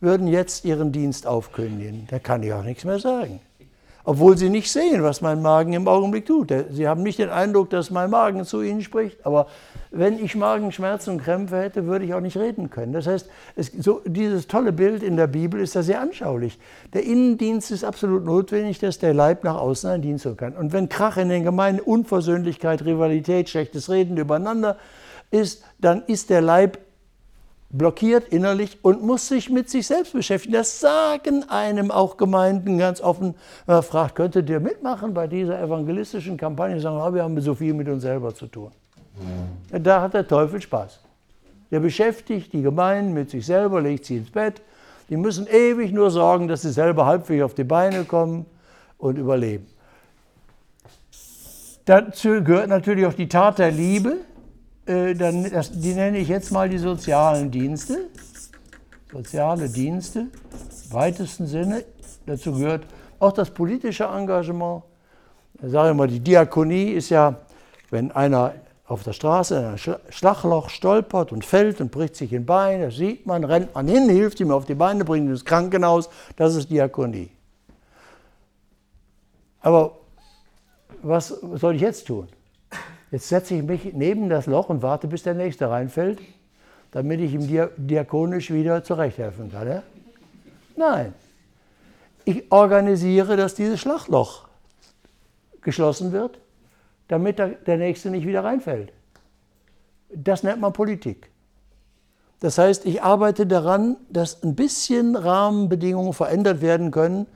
würden jetzt ihren Dienst aufkündigen. Da kann ich auch nichts mehr sagen obwohl sie nicht sehen, was mein Magen im Augenblick tut. Sie haben nicht den Eindruck, dass mein Magen zu ihnen spricht, aber wenn ich Magenschmerzen und Krämpfe hätte, würde ich auch nicht reden können. Das heißt, es, so, dieses tolle Bild in der Bibel ist da sehr anschaulich. Der Innendienst ist absolut notwendig, dass der Leib nach außen einen Dienst tun kann. Und wenn Krach in den Gemeinden, Unversöhnlichkeit, Rivalität, schlechtes Reden übereinander ist, dann ist der Leib blockiert innerlich und muss sich mit sich selbst beschäftigen. Das sagen einem auch Gemeinden ganz offen. Wenn man fragt, könntet ihr mitmachen bei dieser evangelistischen Kampagne? Sagen, ah, wir haben so viel mit uns selber zu tun. Mhm. Da hat der Teufel Spaß. Der beschäftigt die Gemeinden mit sich selber, legt sie ins Bett. Die müssen ewig nur sorgen, dass sie selber halbwegs auf die Beine kommen und überleben. Dazu gehört natürlich auch die Tat der Liebe äh, dann, das, die nenne ich jetzt mal die sozialen Dienste. Soziale Dienste, im weitesten Sinne. Dazu gehört auch das politische Engagement. Ich sage immer, die Diakonie ist ja, wenn einer auf der Straße in ein Schlagloch stolpert und fällt und bricht sich ein Bein, das sieht man, rennt man hin, hilft ihm auf die Beine, bringt ihn ins Krankenhaus, das ist Diakonie. Aber was soll ich jetzt tun? Jetzt setze ich mich neben das Loch und warte, bis der Nächste reinfällt, damit ich ihm diakonisch wieder zurechthelfen kann. Ja? Nein. Ich organisiere, dass dieses Schlagloch geschlossen wird, damit der Nächste nicht wieder reinfällt. Das nennt man Politik. Das heißt, ich arbeite daran, dass ein bisschen Rahmenbedingungen verändert werden können,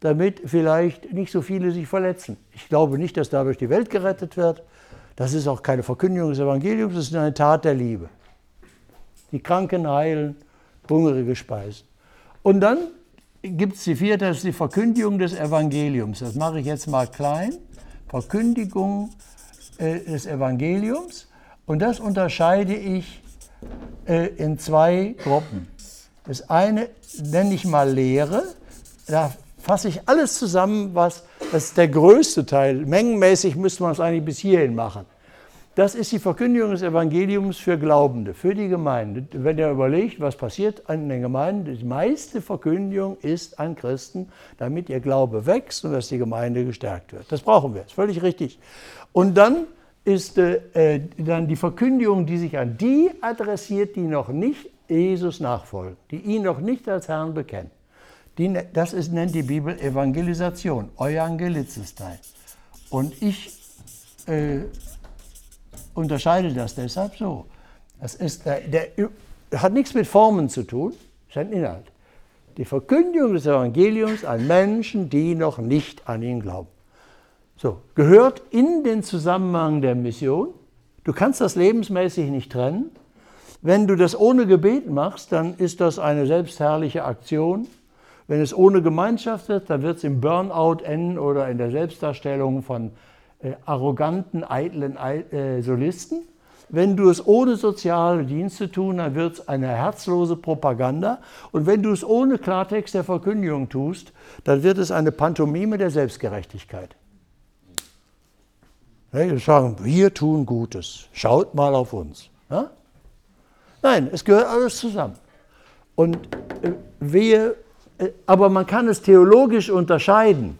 damit vielleicht nicht so viele sich verletzen. Ich glaube nicht, dass dadurch die Welt gerettet wird. Das ist auch keine Verkündigung des Evangeliums, das ist eine Tat der Liebe. Die Kranken heilen, Hungrige speisen. Und dann gibt es die vierte, das ist die Verkündigung des Evangeliums. Das mache ich jetzt mal klein. Verkündigung äh, des Evangeliums. Und das unterscheide ich äh, in zwei Gruppen. Das eine nenne ich mal Lehre. Da fasse ich alles zusammen, was, das ist der größte Teil. Mengenmäßig müsste man es eigentlich bis hierhin machen. Das ist die Verkündigung des Evangeliums für Glaubende, für die Gemeinde. Wenn ihr überlegt, was passiert an den Gemeinden, die meiste Verkündigung ist an Christen, damit ihr Glaube wächst und dass die Gemeinde gestärkt wird. Das brauchen wir, ist völlig richtig. Und dann ist äh, dann die Verkündigung, die sich an die adressiert, die noch nicht Jesus nachfolgen, die ihn noch nicht als Herrn bekennen. Die, ne, das ist, nennt die Bibel Evangelisation, Euangelizistei. Und ich äh, unterscheide das deshalb so. Das ist, der, der, hat nichts mit Formen zu tun, ist ein Inhalt. Die Verkündigung des Evangeliums an Menschen, die noch nicht an ihn glauben. So, gehört in den Zusammenhang der Mission. Du kannst das lebensmäßig nicht trennen. Wenn du das ohne Gebet machst, dann ist das eine selbstherrliche Aktion. Wenn es ohne Gemeinschaft wird, dann wird es im Burnout enden oder in der Selbstdarstellung von äh, arroganten, eitlen äh, Solisten. Wenn du es ohne soziale Dienste tun, dann wird es eine herzlose Propaganda. Und wenn du es ohne Klartext der Verkündigung tust, dann wird es eine Pantomime der Selbstgerechtigkeit. Wir sagen, wir tun Gutes, schaut mal auf uns. Ja? Nein, es gehört alles zusammen. Und äh, äh, aber man kann es theologisch unterscheiden.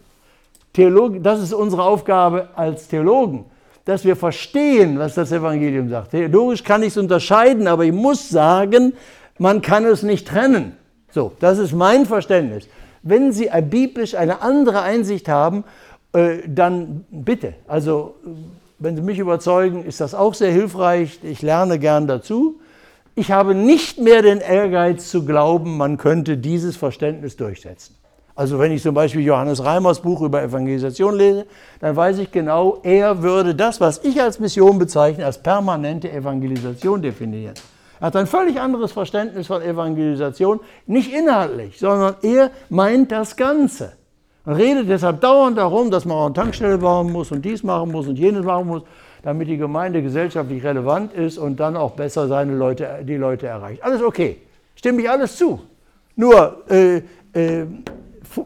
Theolog, das ist unsere Aufgabe als Theologen, dass wir verstehen, was das Evangelium sagt. Theologisch kann ich es unterscheiden, aber ich muss sagen, man kann es nicht trennen. So, das ist mein Verständnis. Wenn Sie biblisch eine andere Einsicht haben, äh, dann bitte. Also, wenn Sie mich überzeugen, ist das auch sehr hilfreich. Ich lerne gern dazu. Ich habe nicht mehr den Ehrgeiz zu glauben, man könnte dieses Verständnis durchsetzen. Also wenn ich zum Beispiel Johannes Reimers Buch über Evangelisation lese, dann weiß ich genau, er würde das, was ich als Mission bezeichne, als permanente Evangelisation definieren. Er hat ein völlig anderes Verständnis von Evangelisation, nicht inhaltlich, sondern er meint das Ganze. Er redet deshalb dauernd darum, dass man auch eine Tankstelle bauen muss und dies machen muss und jenes machen muss damit die Gemeinde gesellschaftlich relevant ist und dann auch besser seine Leute, die Leute erreicht. Alles okay, stimme ich alles zu. Nur, äh, äh,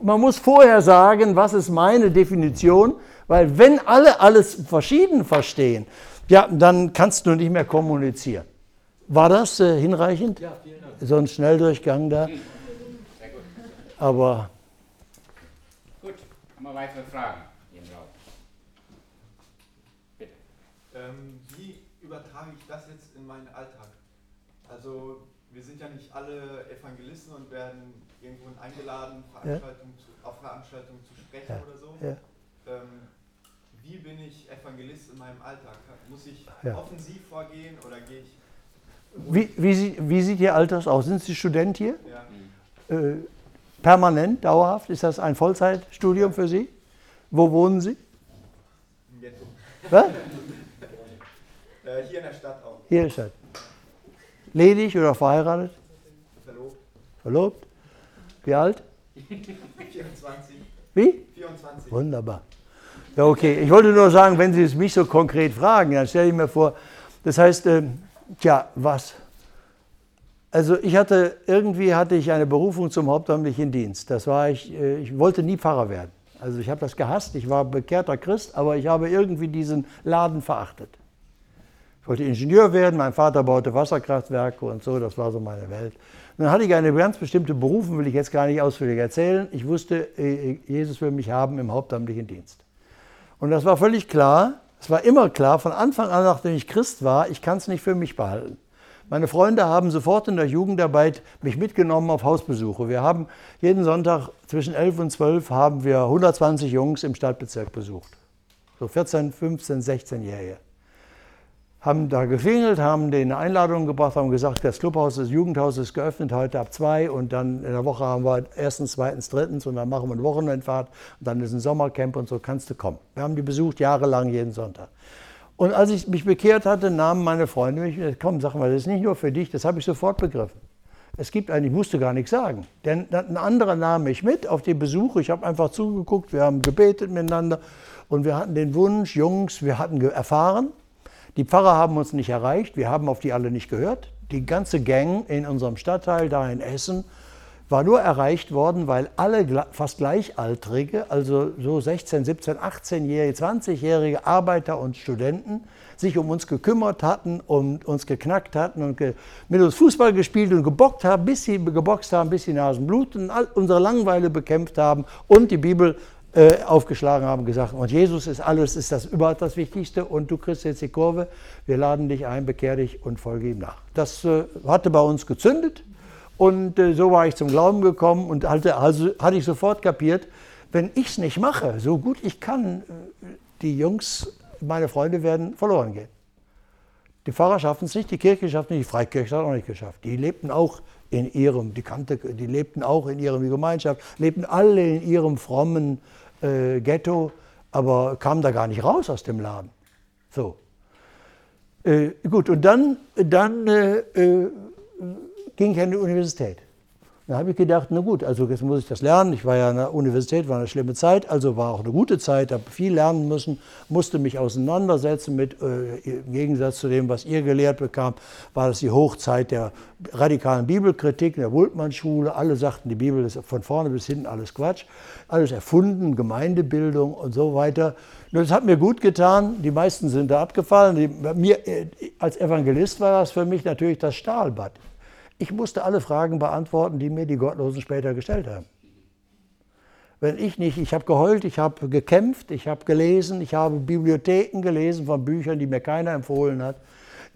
man muss vorher sagen, was ist meine Definition, weil wenn alle alles verschieden verstehen, ja, dann kannst du nicht mehr kommunizieren. War das äh, hinreichend? Ja, vielen Dank. So ein Schnelldurchgang da. Sehr gut. Aber. Gut, haben wir weitere Fragen? Ähm, wie übertrage ich das jetzt in meinen Alltag? Also wir sind ja nicht alle Evangelisten und werden irgendwo eingeladen, Veranstaltungen ja. zu, auf Veranstaltungen zu sprechen ja. oder so. Ja. Ähm, wie bin ich Evangelist in meinem Alltag? Muss ich offensiv vorgehen oder gehe ich... Wie, wie, wie, sieht Ihr Alltag aus? Sind Sie Student hier? Äh, permanent, dauerhaft? Ist das ein Vollzeitstudium für Sie? Wo wohnen Sie? Im Ghetto. Was? (laughs) Äh, hier in der Stadt auch. Hier in der Stadt. Ledig oder verheiratet? Verlobt. Verlobt? Wie alt? 24. Wie? 24. Wunderbar. Ja, okay. Ich wollte nur sagen, wenn Sie es mich so konkret fragen, dann stelle ich mir vor, das heißt, äh, tja, was? Also ich hatte, irgendwie hatte ich eine Berufung zum hauptamtlichen Dienst. Das war ich, äh, ich wollte nie Pfarrer werden. Also ich habe das gehasst, ich war bekehrter Christ, aber ich habe irgendwie diesen Laden verachtet. Ich wollte Ingenieur werden, mein Vater baute Wasserkraftwerke und so, das war so meine Welt. Und dann hatte ich eine ganz bestimmte Berufung, will ich jetzt gar nicht ausführlich erzählen. Ich wusste, äh, Jesus will mich haben im hauptamtlichen Dienst. Und das war völlig klar, es war immer klar, von Anfang an, nachdem ich Christ war, ich kann es nicht für mich behalten. Meine Freunde haben sofort in der Jugendarbeit mich mitgenommen auf Hausbesuche. Wir haben jeden Sonntag zwischen 11 und 12 haben wir 120 Jungs im Stadtbezirk besucht. So 14, 15, 16-Jährige haben da gefingelt, haben denen eine Einladung gebracht, haben gesagt, das Clubhaus, das Jugendhaus ist geöffnet heute ab zwei und dann in der Woche haben wir erstens, zweitens, drittens und dann machen wir eine Wochenendfahrt und dann ist ein Sommercamp und so kannst du kommen. Wir haben die besucht jahrelang jeden Sonntag. Und als ich mich bekehrt hatte, nahmen meine Freunde mich, komm, sag mal, das ist nicht nur für dich, das habe ich sofort begriffen. Es gibt eigentlich, ich musste gar nichts sagen. Denn ein anderer nahm mich mit auf die Besuche. Ich habe einfach zugeguckt, wir haben gebetet miteinander und wir hatten den Wunsch, Jungs, wir hatten erfahren, die Pfarrer haben uns nicht erreicht, wir haben auf die alle nicht gehört. Die ganze Gang in unserem Stadtteil da in Essen war nur erreicht worden, weil alle fast Gleichaltrige, also so 16, 17, 18-jährige, 20-jährige Arbeiter und Studenten sich um uns gekümmert hatten und uns geknackt hatten und mit uns Fußball gespielt und gebockt haben, bis sie geboxt haben, bis die Nasen bluten, unsere Langweile bekämpft haben und die Bibel äh, aufgeschlagen haben, gesagt, und Jesus ist alles, ist das überhaupt das Wichtigste und du kriegst jetzt die Kurve, wir laden dich ein, bekehr dich und folge ihm nach. Das äh, hatte bei uns gezündet und äh, so war ich zum Glauben gekommen und hatte, also hatte ich sofort kapiert, wenn ich es nicht mache, so gut ich kann, äh, die Jungs, meine Freunde werden verloren gehen. Die Pfarrer schaffen es nicht, die Kirche schafft es nicht, die Freikirche hat es auch nicht geschafft. Die lebten auch in ihrem, die, kannte, die lebten auch in ihrer Gemeinschaft, lebten alle in ihrem frommen äh, Ghetto, aber kam da gar nicht raus aus dem Laden. So. Äh, gut, und dann, dann äh, äh ging ich an die Universität. Da habe ich gedacht, na gut, also jetzt muss ich das lernen. Ich war ja an der Universität, war eine schlimme Zeit, also war auch eine gute Zeit, habe viel lernen müssen, musste mich auseinandersetzen mit, äh, im Gegensatz zu dem, was ihr gelehrt bekam, war das die Hochzeit der radikalen Bibelkritik der Wultmann-Schule. Alle sagten, die Bibel ist von vorne bis hinten alles Quatsch, alles erfunden, Gemeindebildung und so weiter. Das hat mir gut getan, die meisten sind da abgefallen. Die, mir, äh, als Evangelist war das für mich natürlich das Stahlbad. Ich musste alle Fragen beantworten, die mir die Gottlosen später gestellt haben. Wenn ich nicht, ich habe geheult, ich habe gekämpft, ich habe gelesen, ich habe Bibliotheken gelesen von Büchern, die mir keiner empfohlen hat.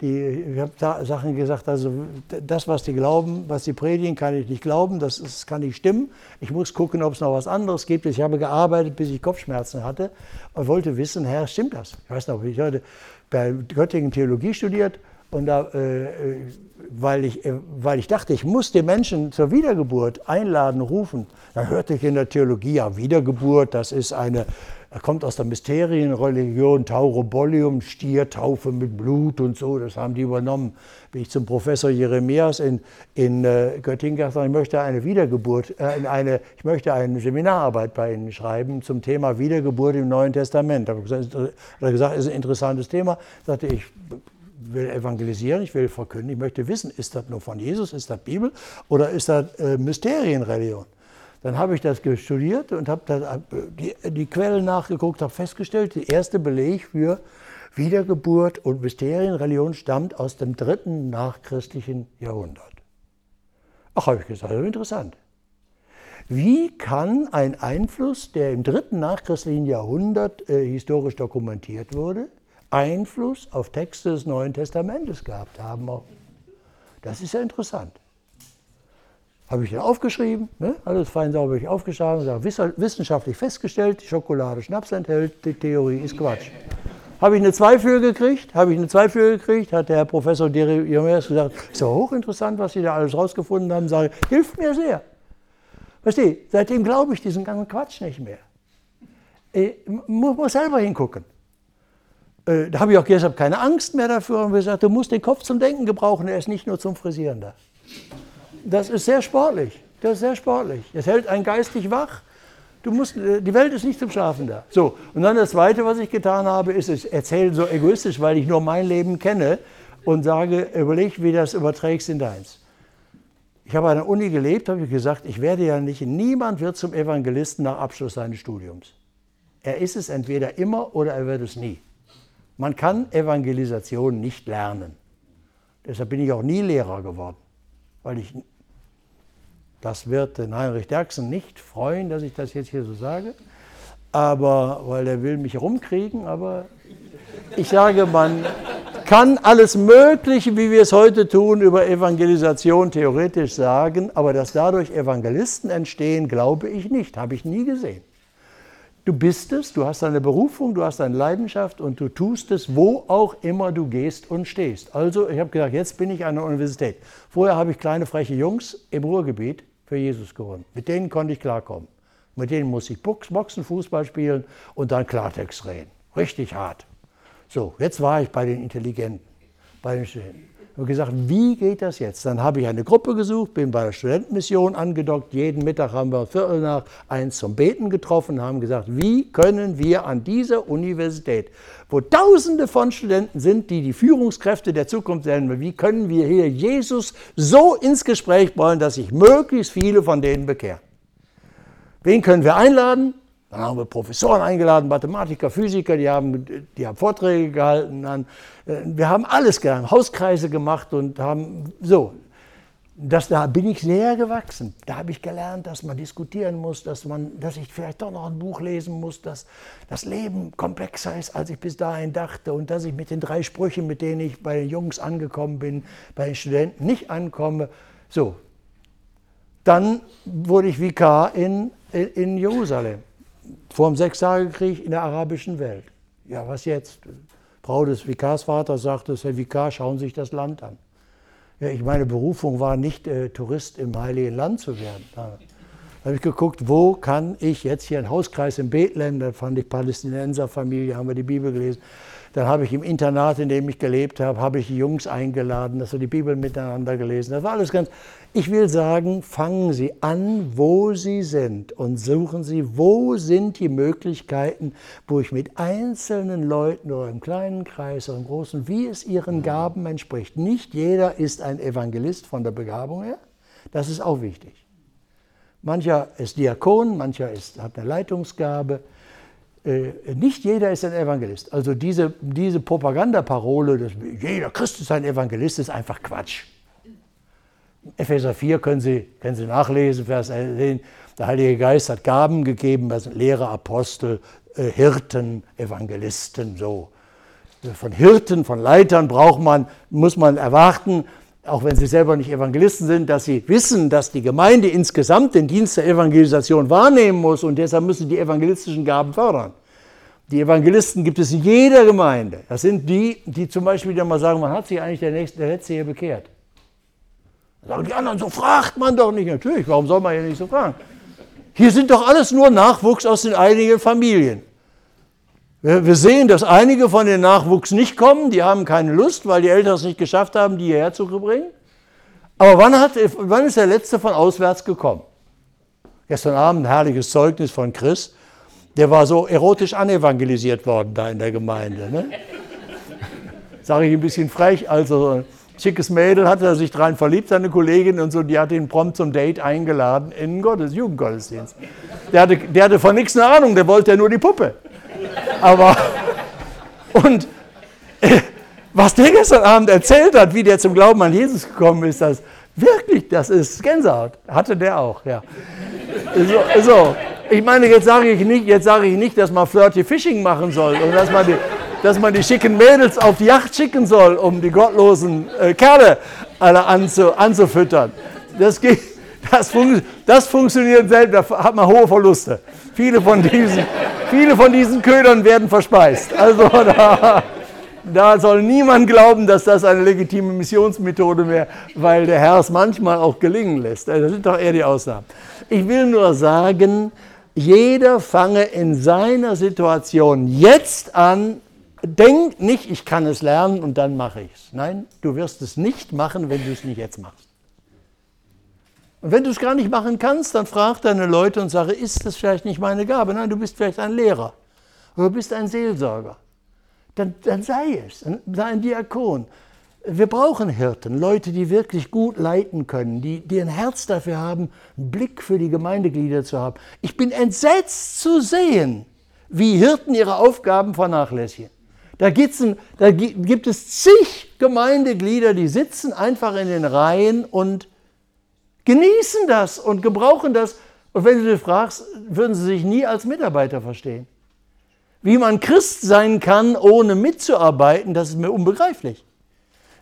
Die, ich habe Sachen gesagt, also das, was die glauben, was sie predigen, kann ich nicht glauben, das, das kann nicht stimmen. Ich muss gucken, ob es noch was anderes gibt. Ich habe gearbeitet, bis ich Kopfschmerzen hatte und wollte wissen, Herr, stimmt das? Ich weiß noch, ich hatte bei Göttingen Theologie studiert und da, äh, äh, weil, ich, äh, weil ich dachte, ich muss den Menschen zur Wiedergeburt einladen, rufen, dann hörte ich in der Theologie, ja, Wiedergeburt, das ist eine, kommt aus der Mysterienreligion, Taurobolium, Stiertaufe mit Blut und so, das haben die übernommen. Wie ich zum Professor Jeremias in, in äh, Göttingen gesagt ich möchte eine Wiedergeburt, äh, eine, ich möchte eine Seminararbeit bei Ihnen schreiben zum Thema Wiedergeburt im Neuen Testament. Da habe ich gesagt, das ist ein interessantes Thema. Da sagte ich, will evangelisieren, ich will verkünden, ich möchte wissen, ist das nur von Jesus, ist das Bibel oder ist das äh, Mysterienreligion? Dann habe ich das studiert und habe äh, die, die Quellen nachgeguckt, habe festgestellt, der erste Beleg für Wiedergeburt und Mysterienreligion stammt aus dem dritten nachchristlichen Jahrhundert. Ach, habe ich gesagt, interessant. Wie kann ein Einfluss, der im dritten nachchristlichen Jahrhundert äh, historisch dokumentiert wurde, Einfluss auf Texte des Neuen Testamentes gehabt haben. Das ist ja interessant. Habe ich dann aufgeschrieben, ne? alles fein sauber ich aufgeschrieben, und wissenschaftlich festgestellt, die Schokolade Schnaps enthält, die Theorie ist Quatsch. Habe ich eine 2 für gekriegt? Habe ich eine 2 für gekriegt? Hat der Herr Professor Jeremias gesagt, ist ja hochinteressant, was Sie da alles rausgefunden haben. Sage, hilft mir sehr. Verstehe, seitdem glaube ich diesen ganzen Quatsch nicht mehr. Ich muss, muss selber hingucken. Äh, da habe ich auch gesagt, keine Angst mehr dafür und gesagt, du musst den Kopf zum Denken gebrauchen, er ist nicht nur zum Frisieren da. Das ist sehr sportlich, das ist sehr sportlich. Es hält einen geistig wach. Du musst, äh, die Welt ist nicht zum Schlafen da. So, und dann das Zweite, was ich getan habe, ist, ich erzähle so egoistisch, weil ich nur mein Leben kenne und sage, überleg, wie das überträgst in deins. Ich habe an der Uni gelebt, habe ich gesagt, ich werde ja nicht, niemand wird zum Evangelisten nach Abschluss seines Studiums. Er ist es entweder immer oder er wird es nie. Man kann Evangelisation nicht lernen. Deshalb bin ich auch nie Lehrer geworden, weil ich das wird den Heinrich Derksen nicht freuen, dass ich das jetzt hier so sage, aber weil er will mich rumkriegen, aber ich sage, man kann alles Mögliche, wie wir es heute tun, über Evangelisation theoretisch sagen, aber dass dadurch Evangelisten entstehen, glaube ich nicht, habe ich nie gesehen. Du bist es, du hast eine Berufung, du hast eine Leidenschaft und du tust es, wo auch immer du gehst und stehst. Also, ich habe gesagt, jetzt bin ich an der Universität. Vorher habe ich kleine freche Jungs im Ruhrgebiet für Jesus gewonnen. Mit denen konnte ich klarkommen. Mit denen muss ich Boxen, Fußball spielen und dann Klartext reden. Richtig hart. So, jetzt war ich bei den Intelligenten, bei den Studenten. Habe gesagt, wie geht das jetzt? Dann habe ich eine Gruppe gesucht, bin bei der Studentenmission angedockt. Jeden Mittag haben wir Viertel nach eins zum Beten getroffen, haben gesagt, wie können wir an dieser Universität, wo Tausende von Studenten sind, die die Führungskräfte der Zukunft sein, wie können wir hier Jesus so ins Gespräch wollen, dass sich möglichst viele von denen bekehren? Wen können wir einladen? Dann haben wir Professoren eingeladen, Mathematiker, Physiker, die haben, die haben Vorträge gehalten. Dann, äh, wir haben alles getan, Hauskreise gemacht und haben so. Das, da bin ich sehr gewachsen. Da habe ich gelernt, dass man diskutieren muss, dass, man, dass ich vielleicht doch noch ein Buch lesen muss, dass das Leben komplexer ist, als ich bis dahin dachte und dass ich mit den drei Sprüchen, mit denen ich bei den Jungs angekommen bin, bei den Studenten nicht ankomme. So, dann wurde ich Vikar in, in, in Jerusalem vor dem Sechstagekrieg in der arabischen Welt. Ja, was jetzt? Frau des Vikarsvaters sagte, Herr Vikar, schauen Sie sich das Land an. Ja, ich meine Berufung war nicht äh, Tourist im Heiligen Land zu werden. Da habe ich geguckt, wo kann ich jetzt hier einen Hauskreis in Bethlehem, da fand ich Palästinenserfamilie, haben wir die Bibel gelesen. Dann habe ich im Internat, in dem ich gelebt habe, habe ich die Jungs eingeladen, dass wir die Bibel miteinander gelesen. Das war alles ganz. Ich will sagen, fangen Sie an, wo Sie sind und suchen Sie, wo sind die Möglichkeiten, wo ich mit einzelnen Leuten oder im kleinen Kreis oder im großen, wie es Ihren Gaben entspricht. Nicht jeder ist ein Evangelist von der Begabung her. Das ist auch wichtig. Mancher ist Diakon, mancher ist, hat eine Leitungsgabe. Äh, nicht jeder ist ein Evangelist. Also diese, diese Propagandaparole, dass jeder Christ ist ein Evangelist, ist einfach Quatsch. Epheser 4 können Sie, können Sie nachlesen, Vers 10. Der Heilige Geist hat Gaben gegeben, das sind Lehrer, Apostel, äh, Hirten, Evangelisten, so. Von Hirten, von Leitern braucht man, muss man erwarten, auch wenn sie selber nicht Evangelisten sind, dass sie wissen, dass die Gemeinde insgesamt den Dienst der Evangelisation wahrnehmen muss und deshalb müssen die evangelistischen Gaben fördern. Die Evangelisten gibt es in jeder Gemeinde. Das sind die, die zum Beispiel dann mal sagen, man hat sich eigentlich der, nächste, der Letzte hier bekehrt. Sagen die anderen, so fragt man doch nicht. Natürlich, warum soll man hier nicht so fragen? Hier sind doch alles nur Nachwuchs aus den einigen Familien. Wir sehen, dass einige von den Nachwuchs nicht kommen, die haben keine Lust, weil die Eltern es nicht geschafft haben, die hierher zu bringen. Aber wann, hat, wann ist der Letzte von auswärts gekommen? Gestern Abend ein herrliches Zeugnis von Chris. Der war so erotisch anevangelisiert worden da in der Gemeinde. Ne? Sage ich ein bisschen frech. Also schickes Mädel hatte er sich dran verliebt, seine Kollegin und so, die hat ihn prompt zum Date eingeladen in den Gottes, Jugendgottesdienst. Der hatte, der hatte von nichts eine Ahnung, der wollte ja nur die Puppe. Aber, und äh, was der gestern Abend erzählt hat, wie der zum Glauben an Jesus gekommen ist, das wirklich, das ist Gänsehaut. Hatte der auch, ja. So, so. ich meine, jetzt sage ich, nicht, ich nicht, dass man Flirty Fishing machen soll und dass man, die, dass man die schicken Mädels auf die Yacht schicken soll, um die gottlosen äh, Kerle alle anzu, anzufüttern. Das, geht, das, fun das funktioniert selten, da hat man hohe Verluste. Viele von diesen, viele von diesen Ködern werden verspeist. Also (laughs) da, da soll niemand glauben, dass das eine legitime Missionsmethode wäre, weil der Herr es manchmal auch gelingen lässt. Das sind doch eher die Ausnahmen. Ich will nur sagen, jeder fange in seiner Situation jetzt an, denk nicht, ich kann es lernen und dann mache ich es. Nein, du wirst es nicht machen, wenn du es nicht jetzt machst. Und wenn du es gar nicht machen kannst, dann frag deine Leute und sage, ist das vielleicht nicht meine Gabe? Nein, du bist vielleicht ein Lehrer oder du bist ein Seelsorger. Dann, dann sei es, sei ein Diakon. Wir brauchen Hirten, Leute, die wirklich gut leiten können, die, die ein Herz dafür haben, einen Blick für die Gemeindeglieder zu haben. Ich bin entsetzt zu sehen, wie Hirten ihre Aufgaben vernachlässigen. Da, da gibt es zig Gemeindeglieder, die sitzen einfach in den Reihen und genießen das und gebrauchen das. Und wenn du sie fragst, würden sie sich nie als Mitarbeiter verstehen. Wie man Christ sein kann, ohne mitzuarbeiten, das ist mir unbegreiflich.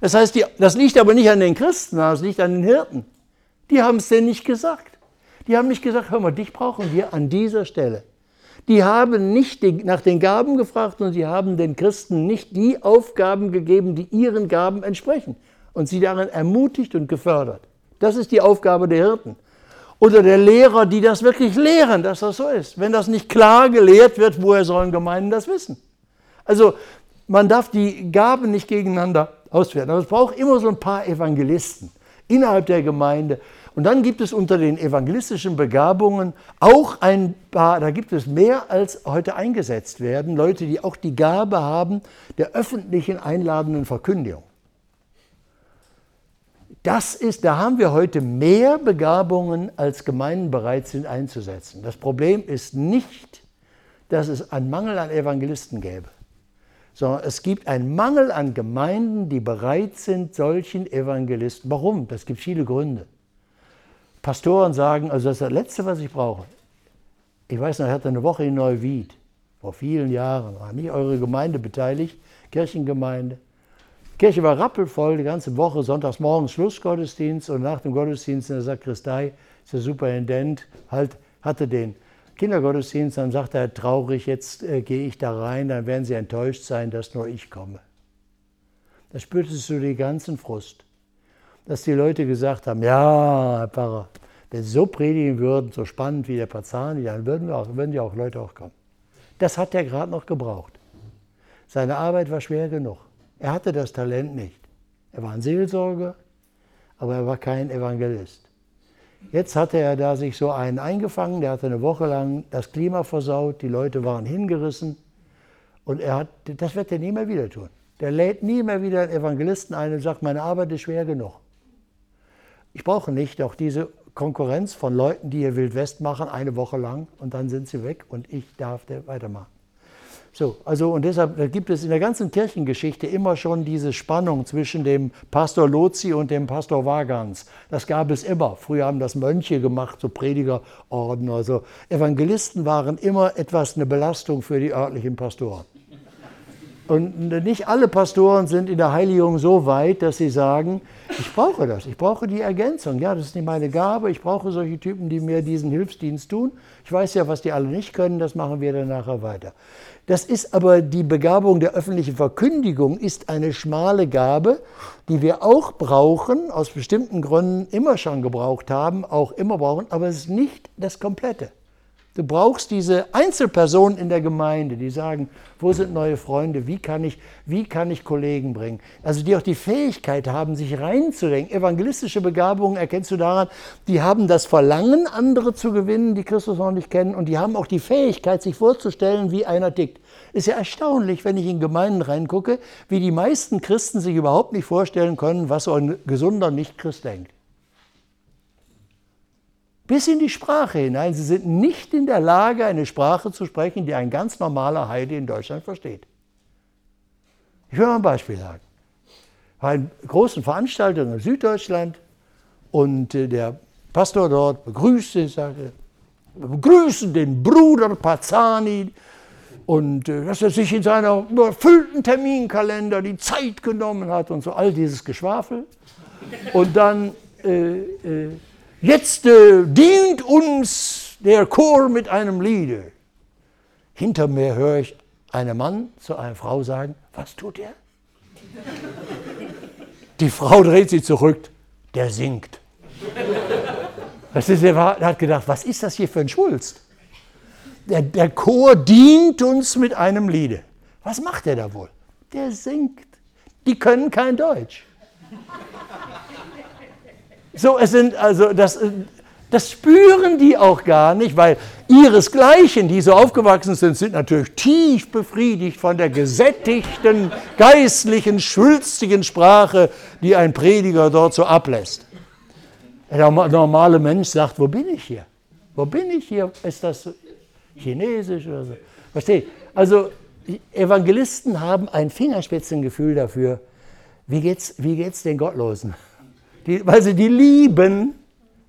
Das heißt, das liegt aber nicht an den Christen, das liegt an den Hirten. Die haben es denen nicht gesagt. Die haben nicht gesagt, hör mal, dich brauchen wir an dieser Stelle. Die haben nicht nach den Gaben gefragt und sie haben den Christen nicht die Aufgaben gegeben, die ihren Gaben entsprechen und sie darin ermutigt und gefördert. Das ist die Aufgabe der Hirten. Oder der Lehrer, die das wirklich lehren, dass das so ist. Wenn das nicht klar gelehrt wird, woher sollen Gemeinden das wissen? Also man darf die Gaben nicht gegeneinander auswerten. Aber es braucht immer so ein paar Evangelisten innerhalb der Gemeinde. Und dann gibt es unter den evangelistischen Begabungen auch ein paar, da gibt es mehr als heute eingesetzt werden, Leute, die auch die Gabe haben der öffentlichen einladenden Verkündigung. Das ist, da haben wir heute mehr Begabungen, als Gemeinden bereit sind einzusetzen. Das Problem ist nicht, dass es einen Mangel an Evangelisten gäbe sondern es gibt einen Mangel an Gemeinden, die bereit sind, solchen Evangelisten. Warum? Das gibt viele Gründe. Pastoren sagen, also das ist das Letzte, was ich brauche. Ich weiß noch, ich hatte eine Woche in Neuwied, vor vielen Jahren, war nicht eure Gemeinde beteiligt, Kirchengemeinde. Die Kirche war rappelvoll, die ganze Woche, sonntags morgens Schlussgottesdienst und nach dem Gottesdienst in der Sakristei ist der Superintendent halt, hatte den Kindergottesdienst, dann sagt er traurig, jetzt äh, gehe ich da rein, dann werden sie enttäuscht sein, dass nur ich komme. Da spürtest du den ganzen Frust, dass die Leute gesagt haben, ja, Herr Pfarrer, wenn Sie so predigen würden, so spannend wie der Pazani, dann würden, wir auch, würden ja auch Leute auch kommen. Das hat er gerade noch gebraucht. Seine Arbeit war schwer genug. Er hatte das Talent nicht. Er war ein Seelsorger, aber er war kein Evangelist. Jetzt hatte er da sich so einen eingefangen, der hatte eine Woche lang das Klima versaut, die Leute waren hingerissen und er hat, das wird er nie mehr wieder tun. Der lädt nie mehr wieder einen Evangelisten ein und sagt, meine Arbeit ist schwer genug. Ich brauche nicht auch diese Konkurrenz von Leuten, die hier Wild West machen, eine Woche lang und dann sind sie weg und ich darf weitermachen. So, also und deshalb gibt es in der ganzen Kirchengeschichte immer schon diese Spannung zwischen dem Pastor Lozi und dem Pastor Wagans. Das gab es immer. Früher haben das Mönche gemacht, so Predigerorden. Also Evangelisten waren immer etwas eine Belastung für die örtlichen Pastoren. Und nicht alle Pastoren sind in der Heiligung so weit, dass sie sagen, ich brauche das, ich brauche die Ergänzung. Ja, das ist nicht meine Gabe, ich brauche solche Typen, die mir diesen Hilfsdienst tun. Ich weiß ja, was die alle nicht können, das machen wir dann nachher weiter. Das ist aber die Begabung der öffentlichen Verkündigung, ist eine schmale Gabe, die wir auch brauchen, aus bestimmten Gründen immer schon gebraucht haben, auch immer brauchen, aber es ist nicht das Komplette. Du brauchst diese Einzelpersonen in der Gemeinde, die sagen, wo sind neue Freunde, wie kann ich, wie kann ich Kollegen bringen? Also die auch die Fähigkeit haben, sich reinzudenken. Evangelistische Begabungen erkennst du daran, die haben das Verlangen, andere zu gewinnen, die Christus noch nicht kennen, und die haben auch die Fähigkeit, sich vorzustellen, wie einer tickt. Ist ja erstaunlich, wenn ich in Gemeinden reingucke, wie die meisten Christen sich überhaupt nicht vorstellen können, was so ein gesunder Nicht-Christ denkt bis in die Sprache hinein. Sie sind nicht in der Lage, eine Sprache zu sprechen, die ein ganz normaler Heide in Deutschland versteht. Ich will mal ein Beispiel sagen. Bei großen Veranstaltung in Süddeutschland und äh, der Pastor dort begrüßte, sagte, wir begrüßen den Bruder Pazzani und äh, dass er sich in seiner überfüllten Terminkalender die Zeit genommen hat und so all dieses Geschwafel. Und dann äh, äh, Jetzt äh, dient uns der Chor mit einem Liede. Hinter mir höre ich einen Mann zu einer Frau sagen, was tut er? Die Frau dreht sich zurück, der singt. Das ist, er hat gedacht, was ist das hier für ein Schwulst? Der, der Chor dient uns mit einem Liede. Was macht er da wohl? Der singt. Die können kein Deutsch. So, es sind also, das, das spüren die auch gar nicht, weil ihresgleichen, die so aufgewachsen sind, sind natürlich tief befriedigt von der gesättigten, geistlichen, schwülstigen Sprache, die ein Prediger dort so ablässt. Der normale Mensch sagt, wo bin ich hier? Wo bin ich hier? Ist das Chinesisch oder so? Versteht? Also Evangelisten haben ein Fingerspitzengefühl dafür, wie geht's, wie geht's den Gottlosen? Die, weil sie die lieben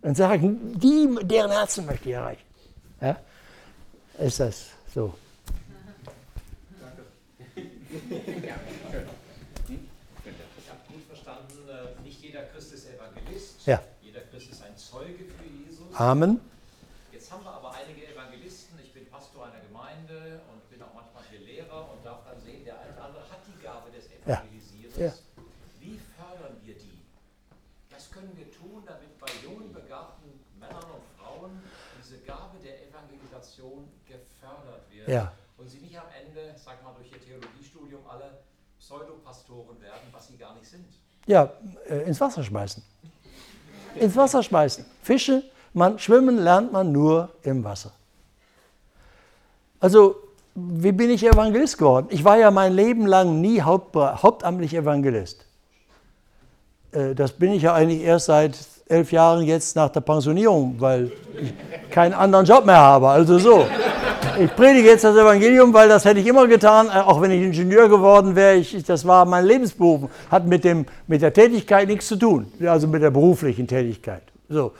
und sagen, die, deren Herzen möchte ich erreichen. Ja? Ist das so? Ich habe gut verstanden, äh, nicht jeder Christ ist Evangelist. Ja. Jeder Christ ist ein Zeuge für Jesus. Amen. Jetzt haben wir aber einige Evangelisten. Ich bin Pastor einer Gemeinde und bin auch manchmal hier Lehrer und darf dann sehen, der eine oder andere hat die Gabe des Ja. Evangelisierens. Ja. Wie fördern wir die? Das können wir tun, damit bei jungen, begabten Männern und Frauen diese Gabe der Evangelisation wird. Ja. Und sie nicht am Ende, sag mal, durch ihr Theologiestudium alle Pseudopastoren werden, was sie gar nicht sind. Ja, äh, ins Wasser schmeißen. Ins Wasser schmeißen. Fische, man, schwimmen lernt man nur im Wasser. Also, wie bin ich Evangelist geworden? Ich war ja mein Leben lang nie Haupt, hauptamtlich Evangelist. Äh, Das bin ich ja eigentlich erst seit elf Jahren jetzt nach der Pensionierung, weil ich keinen anderen Job mehr habe. Also so. Ich predige jetzt das Evangelium, weil das hätte ich immer getan, äh, auch wenn ich Ingenieur geworden wäre. Ich, das war mein Lebensberuf, hat mit, dem, mit der Tätigkeit nichts zu tun, also mit der beruflichen Tätigkeit. So.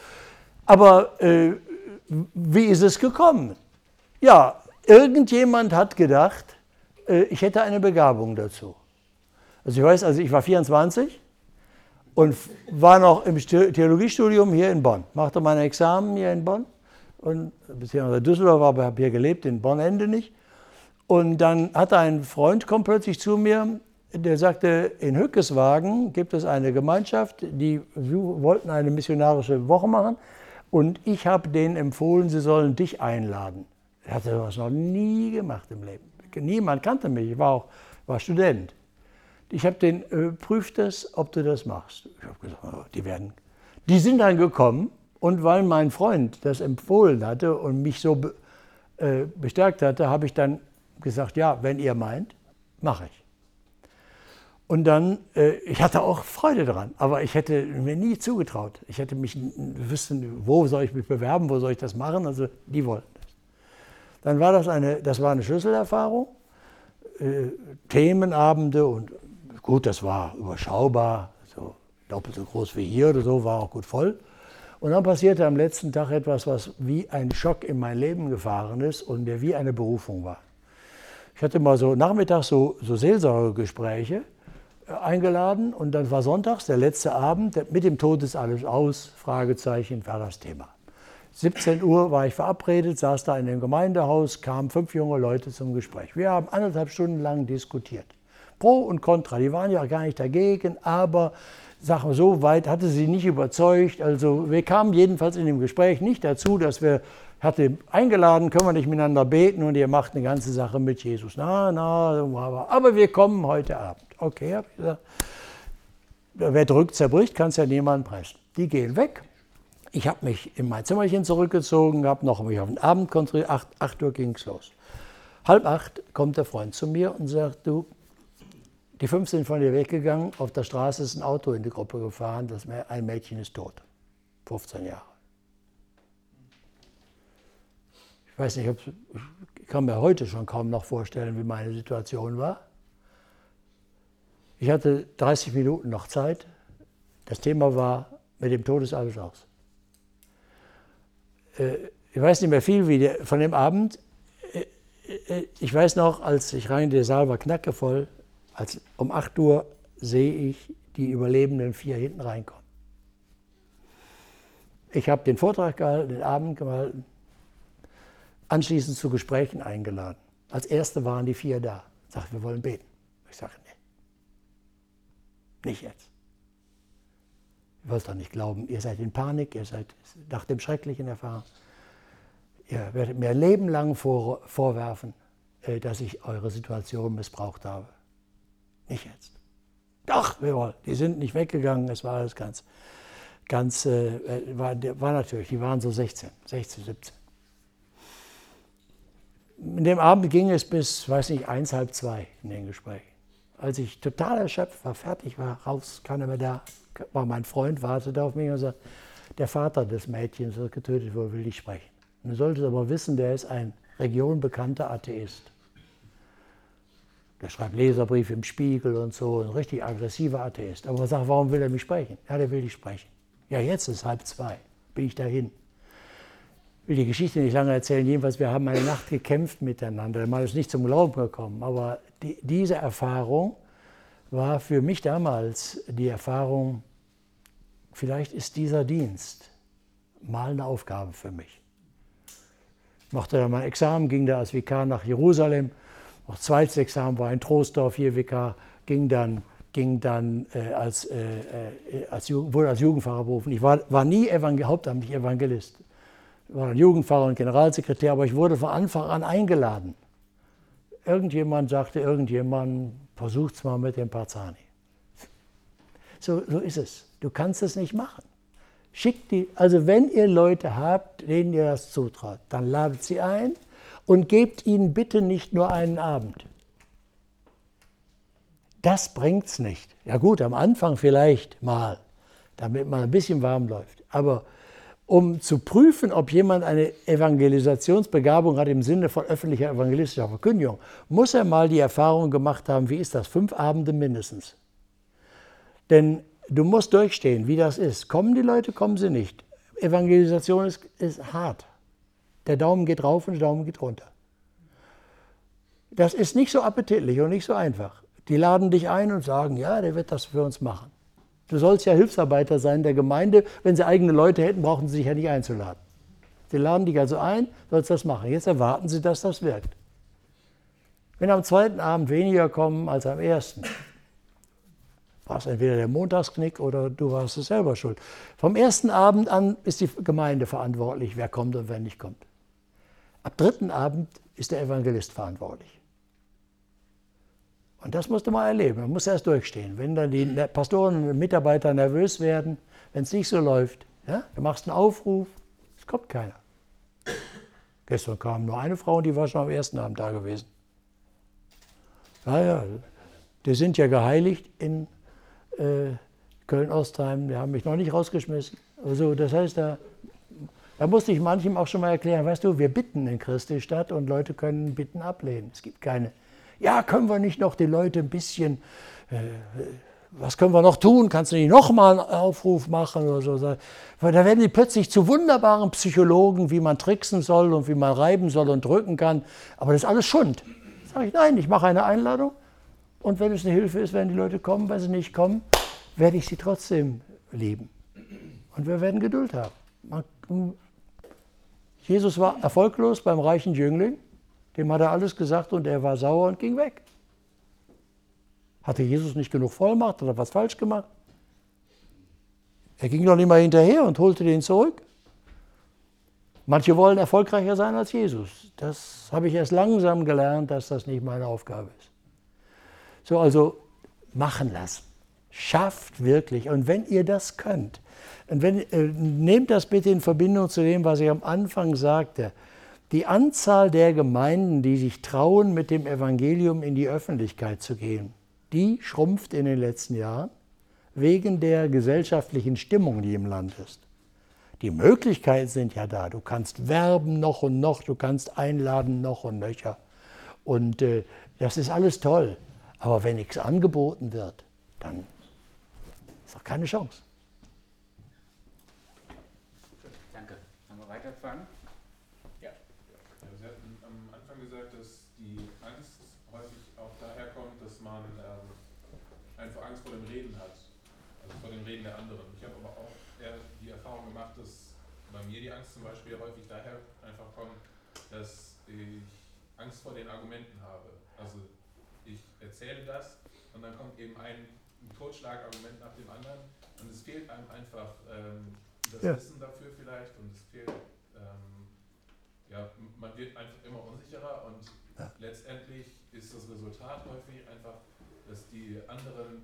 Aber äh, wie ist es gekommen? Ja, irgendjemand hat gedacht, äh, ich hätte eine Begabung dazu. Also ich weiß, also ich war 24 und war noch im Stu- Theologiestudium hier in Bonn. Machte mein Examen hier in Bonn und beziehungsweise Düsseldorf, aber habe hier gelebt, in Bonn Ende nicht. Und dann hatte ein Freund, kommt plötzlich zu mir, der sagte, in Hückeswagen gibt es eine Gemeinschaft, die wollten eine missionarische Woche machen und ich habe denen empfohlen, sie sollen dich einladen. Er hatte sowas noch nie gemacht im Leben. Niemand kannte mich, ich war auch war Student. Ich habe den, äh, prüf das, ob du das machst. Ich habe gesagt, die werden. Die sind dann gekommen und weil mein Freund das empfohlen hatte und mich so be, äh, bestärkt hatte, habe ich dann gesagt, ja, wenn ihr meint, mache ich. Und dann, äh, ich hatte auch Freude daran, aber ich hätte mir nie zugetraut. Ich hätte mich wissen, wo soll ich mich bewerben, wo soll ich das machen, also die wollten das. Dann war das eine, das war eine Schlüsselerfahrung, äh, Themenabende und gut, das war überschaubar, so doppelt so groß wie hier oder so, war auch gut voll. Und dann passierte am letzten Tag etwas, was wie ein Schock in mein Leben gefahren ist und der wie eine Berufung war. Ich hatte mal so nachmittags so, so Seelsorgegespräche äh, eingeladen und dann war sonntags der letzte Abend, mit dem Tod ist alles aus, Fragezeichen, war das Thema. 17 Uhr war ich verabredet, saß da in dem Gemeindehaus, kamen fünf junge Leute zum Gespräch. Wir haben anderthalb Stunden lang diskutiert. Pro und Contra, die waren ja gar nicht dagegen, aber wir so weit hatte sie nicht überzeugt. Also wir kamen jedenfalls in dem Gespräch nicht dazu, dass wir, hatte eingeladen, können wir nicht miteinander beten und ihr macht eine ganze Sache mit Jesus. Na, na, aber, aber wir kommen heute Abend. Okay, habe ich gesagt. Wer drückt, zerbricht, kann es ja niemand pressen. Die gehen weg. Ich habe mich in mein Zimmerchen zurückgezogen, habe noch mich auf den Abend konzentriert. Acht, acht Uhr ging es los. Halb acht kommt der Freund zu mir und sagt, du, die fünf sind von dir weggegangen, auf der Straße ist ein Auto in die Gruppe gefahren, das, ein Mädchen ist tot. 15 Jahre. Ich weiß nicht, ich kann mir heute schon kaum noch vorstellen, wie meine Situation war. Ich hatte 30 Minuten noch Zeit. Das Thema war, mit dem Tod ist alles aus. Äh, Ich weiß nicht mehr viel von dem Abend. Äh, äh, Ich weiß noch, als ich rein, der Saal war knackevoll, als um 8 Uhr sehe ich die überlebenden vier hinten reinkommen. Ich habe den Vortrag gehalten, den Abend gehalten, anschließend zu Gesprächen eingeladen. Als Erste waren die vier da. Sagten, wir wollen beten. Ich sage, nee, nicht jetzt. Ihr wollt doch nicht glauben, ihr seid in Panik, ihr seid nach dem Schrecklichen erfahren. Ihr werdet mir ein Leben lang vor, vorwerfen, äh, dass ich eure Situation missbraucht habe. Nicht jetzt. Doch, wir wollen. Die sind nicht weggegangen, es war alles ganz, ganz, äh, äh, war, war natürlich, die waren so 16, 16, 17. In dem Abend ging es bis, weiß nicht, eins, halb zwei in den Gesprächen. Als ich total erschöpft war, fertig war, raus, keiner mehr da, war mein Freund, wartete auf mich und sagte, der Vater des Mädchens, das getötet wurde, will dich sprechen. Du solltest aber wissen, der ist ein regionbekannter Atheist. Der schreibt Leserbriefe im Spiegel und so, ein richtig aggressiver Atheist. Aber sagt, warum will er mich sprechen? Ja, der will dich sprechen. Ja, jetzt ist halb zwei, bin ich dahin. Ich will die Geschichte nicht lange erzählen, jedenfalls, wir haben eine Nacht gekämpft miteinander. Der Mann ist nicht zum Glauben gekommen, aber die, diese Erfahrung war für mich damals die Erfahrung, vielleicht ist dieser Dienst mal eine Aufgabe für mich. Ich machte dann mein Examen, ging da als Vikar nach Jerusalem. Auch zweites Examen war in Troisdorf, hier Vikar, ging dann, ging dann äh, als, äh, äh als, wurde als Jugendpfarrer berufen. Ich war, war nie Evangel hauptamtlich Evangelist. Ich war ein Jugendpfarrer und Generalsekretär, aber ich wurde von Anfang an eingeladen. Irgendjemand sagte, irgendjemand, versucht es mal mit dem Parzani. So, so ist es. Du kannst es nicht machen. Schickt die, also wenn ihr Leute habt, denen ihr das zutraut, dann ladet sie ein und gebt ihnen bitte nicht nur einen Abend. Das bringt es nicht. Ja gut, am Anfang vielleicht mal, damit man ein bisschen warm läuft. Aber um zu prüfen, ob jemand eine Evangelisationsbegabung hat im Sinne von öffentlicher evangelistischer Verkündigung, muss er mal die Erfahrung gemacht haben, wie ist das? Fünf Abende mindestens. Denn du musst durchstehen, wie das ist. Kommen die Leute, kommen sie nicht. Evangelisation ist, ist hart. Der Daumen geht rauf und der Daumen geht runter. Das ist nicht so appetitlich und nicht so einfach. Die laden dich ein und sagen, ja, der wird das für uns machen. Du sollst ja Hilfsarbeiter sein der Gemeinde. Wenn sie eigene Leute hätten, brauchen sie sich ja nicht einzuladen. Sie laden dich also ein, sollst das machen. Jetzt erwarten sie, dass das wirkt. Wenn am zweiten Abend weniger kommen als am ersten, war es entweder der Montagsknick oder du warst es selber schuld. Vom ersten Abend an ist die Gemeinde verantwortlich, wer kommt und wer nicht kommt. Ab dritten Abend ist der Evangelist verantwortlich. Und das musst du mal erleben. Man muss erst durchstehen. Wenn dann die Pastoren und Mitarbeiter nervös werden, wenn es nicht so läuft, ja, du machst einen Aufruf, es kommt keiner. Gestern kam nur eine Frau und die war schon am ersten Abend da gewesen. Naja, die sind ja geheiligt in äh, Köln-Ostheim, die haben mich noch nicht rausgeschmissen. Also das heißt, da, da musste ich manchem auch schon mal erklären, weißt du, wir bitten in Christi Stadt und Leute können Bitten ablehnen. Es gibt keine ja, können wir nicht noch die Leute ein bisschen, äh, was können wir noch tun? Kannst du nicht noch mal einen Aufruf machen oder so? Weil da werden die plötzlich zu wunderbaren Psychologen, wie man tricksen soll und wie man reiben soll und drücken kann. Aber das ist alles Schund. Sage ich, nein, ich mache eine Einladung und wenn es eine Hilfe ist, wenn die Leute kommen, wenn sie nicht kommen, werde ich sie trotzdem lieben. Und wir werden Geduld haben. Jesus war erfolglos beim reichen Jüngling. Dem hat er alles gesagt und er war sauer und ging weg. Hatte Jesus nicht genug Vollmacht? Hat er was falsch gemacht? Er ging doch nicht mal hinterher und holte den zurück. Manche wollen erfolgreicher sein als Jesus. Das habe ich erst langsam gelernt, dass das nicht meine Aufgabe ist. So, also machen lassen. Schafft wirklich. Und wenn ihr das könnt, und wenn, äh, nehmt das bitte in Verbindung zu dem, was ich am Anfang sagte. Die Anzahl der Gemeinden, die sich trauen, mit dem Evangelium in die Öffentlichkeit zu gehen, die schrumpft in den letzten Jahren wegen der gesellschaftlichen Stimmung, die im Land ist. Die Möglichkeiten sind ja da. Du kannst werben noch und noch, du kannst einladen noch und nöcher. Und äh, das ist alles toll. Aber wenn nichts angeboten wird, dann ist doch keine Chance. Vor den Argumenten habe. Also ich erzähle das und dann kommt eben ein, ein Totschlagargument nach dem anderen und es fehlt einem einfach ähm, das ja. Wissen dafür vielleicht und es fehlt, ähm, ja, man wird einfach immer unsicherer und ja. letztendlich ist das Resultat häufig einfach, dass die anderen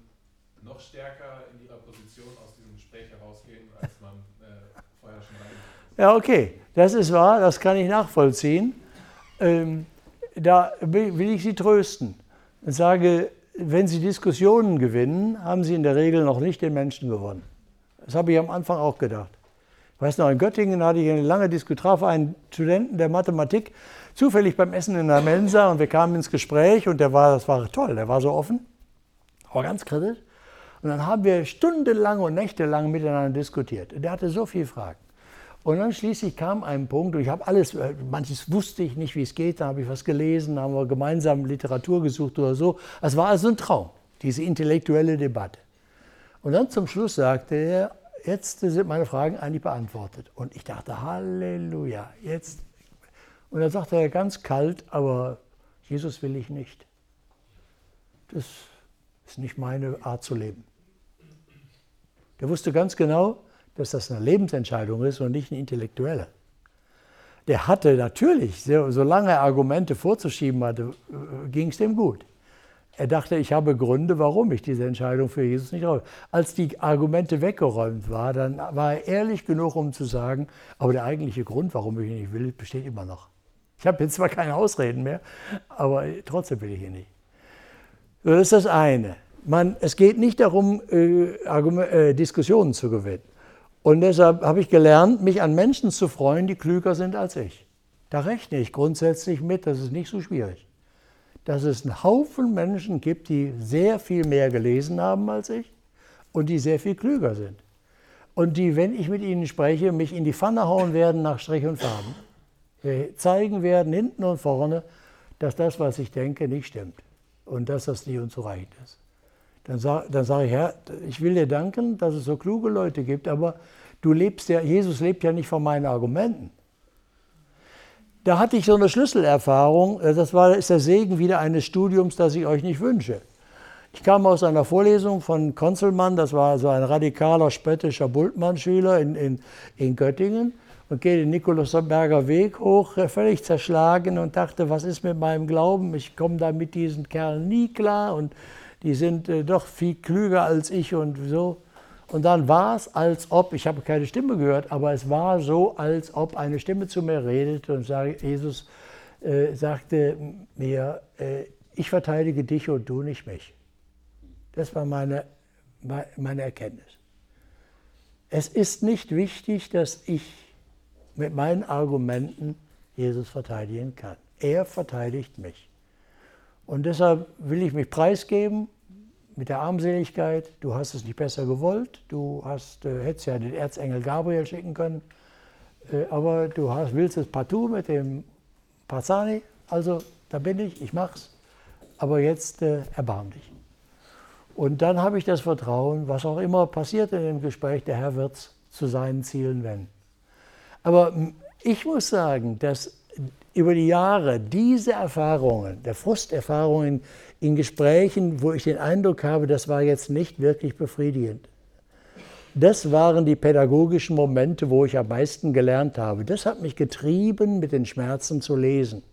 noch stärker in ihrer Position aus diesem Gespräch herausgehen, als man äh, vorher schon rein. Ja, okay, das ist wahr, das kann ich nachvollziehen. Ähm, da will ich Sie trösten und sage, wenn Sie Diskussionen gewinnen, haben Sie in der Regel noch nicht den Menschen gewonnen. Das habe ich am Anfang auch gedacht. Ich weiß noch, in Göttingen hatte ich eine lange Diskussion, einen Studenten der Mathematik zufällig beim Essen in der Mensa und wir kamen ins Gespräch und der war, das war toll, der war so offen, aber ganz kritisch. Und dann haben wir stundenlang und nächtelang miteinander diskutiert. Der hatte so viele Fragen. Und dann schließlich kam ein Punkt, und ich habe alles, äh, manches wusste ich nicht, wie es geht, da habe ich was gelesen, da haben wir gemeinsam Literatur gesucht oder so. Es war also ein Traum, diese intellektuelle Debatte. Und dann zum Schluss sagte er, jetzt sind meine Fragen eigentlich beantwortet. Und ich dachte, Halleluja, jetzt. Und dann sagte er ganz kalt, aber Jesus will ich nicht. Das ist nicht meine Art zu leben. Der wusste ganz genau, dass das eine Lebensentscheidung ist und nicht eine intellektuelle. Der hatte natürlich, solange er Argumente vorzuschieben hatte, äh, ging es dem gut. Er dachte, ich habe Gründe, warum ich diese Entscheidung für Jesus nicht räume. Als die Argumente weggeräumt waren, dann war er ehrlich genug, um zu sagen, aber der eigentliche Grund, warum ich ihn nicht will, besteht immer noch. Ich habe jetzt zwar keine Ausreden mehr, aber trotzdem will ich ihn nicht. Das ist das eine. Man, es geht nicht darum, äh, äh, Diskussionen zu gewinnen. Und deshalb habe ich gelernt, mich an Menschen zu freuen, die klüger sind als ich. Da rechne ich grundsätzlich mit, das ist nicht so schwierig. Dass es einen Haufen Menschen gibt, die sehr viel mehr gelesen haben als ich und die sehr viel klüger sind. Und die, wenn ich mit ihnen spreche, mich in die Pfanne hauen werden nach Strich und Farben. Zeigen werden, hinten und vorne, dass das, was ich denke, nicht stimmt. Und dass das nicht unzureichend ist. Dann, sag, dann sage ich, Herr, ich will dir danken, dass es so kluge Leute gibt, aber du lebst ja, Jesus lebt ja nicht von meinen Argumenten. Da hatte ich so eine Schlüsselerfahrung, äh, das war, ist der Segen wieder eines Studiums, das ich euch nicht wünsche. Ich kam aus einer Vorlesung von Konzelmann, das war so ein radikaler, spöttischer Bultmann-Schüler in, in, in Göttingen und gehe den Nikolausberger Weg hoch, äh, völlig zerschlagen und dachte, was ist mit meinem Glauben? Ich komme da mit diesen Kerlen nie klar und die sind äh, doch viel klüger als ich und so. Und dann war es, als ob, ich habe keine Stimme gehört, aber es war so, als ob eine Stimme zu mir redete und sage, Jesus äh, sagte mir, äh, ich verteidige dich und du nicht mich. Das war meine, meine Erkenntnis. Es ist nicht wichtig, dass ich mit meinen Argumenten Jesus verteidigen kann. Er verteidigt mich. Und deshalb will ich mich preisgeben mit der Armseligkeit. Du hast es nicht besser gewollt. Du hast, äh, hättest ja den Erzengel Gabriel schicken können. Äh, aber du hast, willst es partout mit dem Parzani. Also da bin ich, ich mach's. Aber jetzt äh, erbarm dich. Und dann habe ich das Vertrauen, was auch immer passiert in dem Gespräch, der Herr wird es zu seinen Zielen wenden. Aber ich muss sagen, dass über die Jahre diese Erfahrungen, der Frusterfahrungen in Gesprächen, wo ich den Eindruck habe, das war jetzt nicht wirklich befriedigend. Das waren die pädagogischen Momente, wo ich am meisten gelernt habe. Das hat mich getrieben, mit den Schmerzen zu lesen.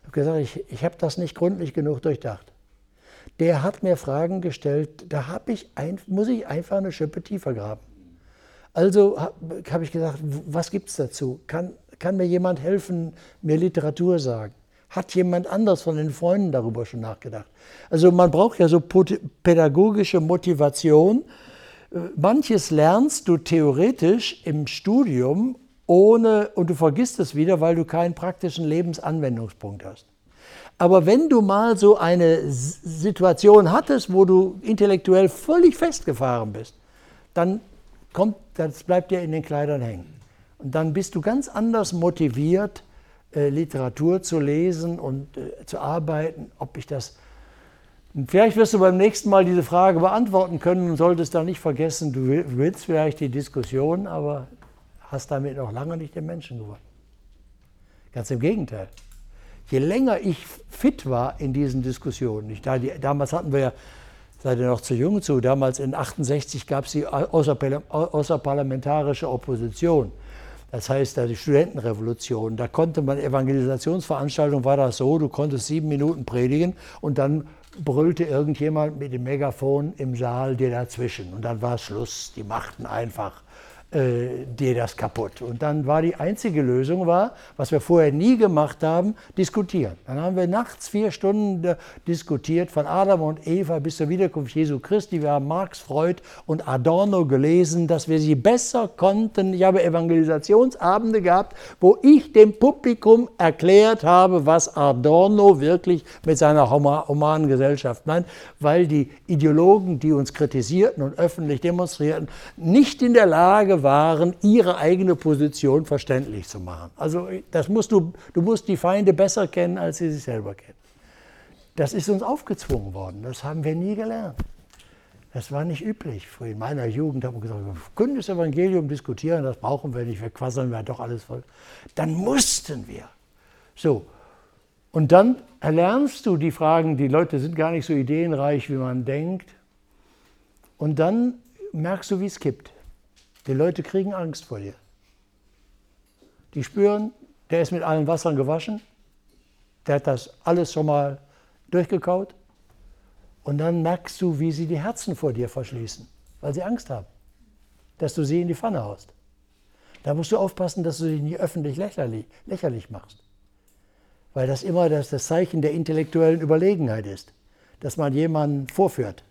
Ich habe gesagt, ich, ich habe das nicht gründlich genug durchdacht. Der hat mir Fragen gestellt, da ich ein, muss ich einfach eine Schippe tiefer graben. Also habe hab ich gesagt, was gibt es dazu? Kann, kann mir jemand helfen, mir Literatur sagen? Hat jemand anders von den Freunden darüber schon nachgedacht? Also man braucht ja so pädagogische Motivation. Äh, manches lernst du theoretisch im Studium ohne und du vergisst es wieder, weil du keinen praktischen Lebensanwendungspunkt hast. Aber wenn du mal so eine Situation hattest, wo du intellektuell völlig festgefahren bist, dann kommt, das bleibt dir in den Kleidern hängen. Und dann bist du ganz anders motiviert, äh, Literatur zu lesen und äh, zu arbeiten, ob ich das. Und vielleicht wirst du beim nächsten Mal diese Frage beantworten können und solltest da nicht vergessen, du willst vielleicht die Diskussion, aber hast damit noch lange nicht den Menschen gewonnen. Ganz im Gegenteil. Je länger ich fit war in diesen Diskussionen, ich, da, die, damals hatten wir ja, seid ihr noch zu jung zu, damals in 68 gab es die außerparlamentarische Opposition. Das heißt, die Studentenrevolution, da konnte man, Evangelisationsveranstaltung war das so, du konntest sieben Minuten predigen und dann brüllte irgendjemand mit dem Megafon im Saal dir dazwischen. Und dann war Schluss. Die machten einfach äh, dir das kaputt. Und dann war die einzige Lösung, war, was wir vorher nie gemacht haben, diskutieren. Dann haben wir nachts vier Stunden äh, diskutiert, von Adam und Eva bis zur Wiederkunft Jesu Christi. Wir haben Marx, Freud und Adorno gelesen, dass wir sie besser konnten. Ich habe Evangelisationsabende gehabt, wo ich dem Publikum erklärt habe, was Adorno wirklich mit seiner humanen Gesellschaft meint, weil die Ideologen, die uns kritisierten und öffentlich demonstrierten, nicht in der Lage waren, ihre eigene Position verständlich zu machen. Also das musst du, du musst die Feinde besser kennen, als sie sich selber kennen. Das ist uns aufgezwungen worden, das haben wir nie gelernt. Das war nicht üblich. In meiner Jugend haben wir gesagt, wir können das Evangelium diskutieren, das brauchen wir nicht, wir quasseln wir doch alles voll. Dann mussten wir. So. Und dann erlernst du die Fragen, die Leute sind gar nicht so ideenreich, wie man denkt. Und dann merkst du, wie es kippt. Die Leute kriegen Angst vor dir. Die spüren, der ist mit allen Wassern gewaschen, der hat das alles schon mal durchgekaut. Und dann merkst du, wie sie die Herzen vor dir verschließen, weil sie Angst haben, dass du sie in die Pfanne haust. Da musst du aufpassen, dass du sie nie öffentlich lächerlich, lächerlich machst. Weil das immer das, das Zeichen der intellektuellen Überlegenheit ist, dass man jemanden vorführt,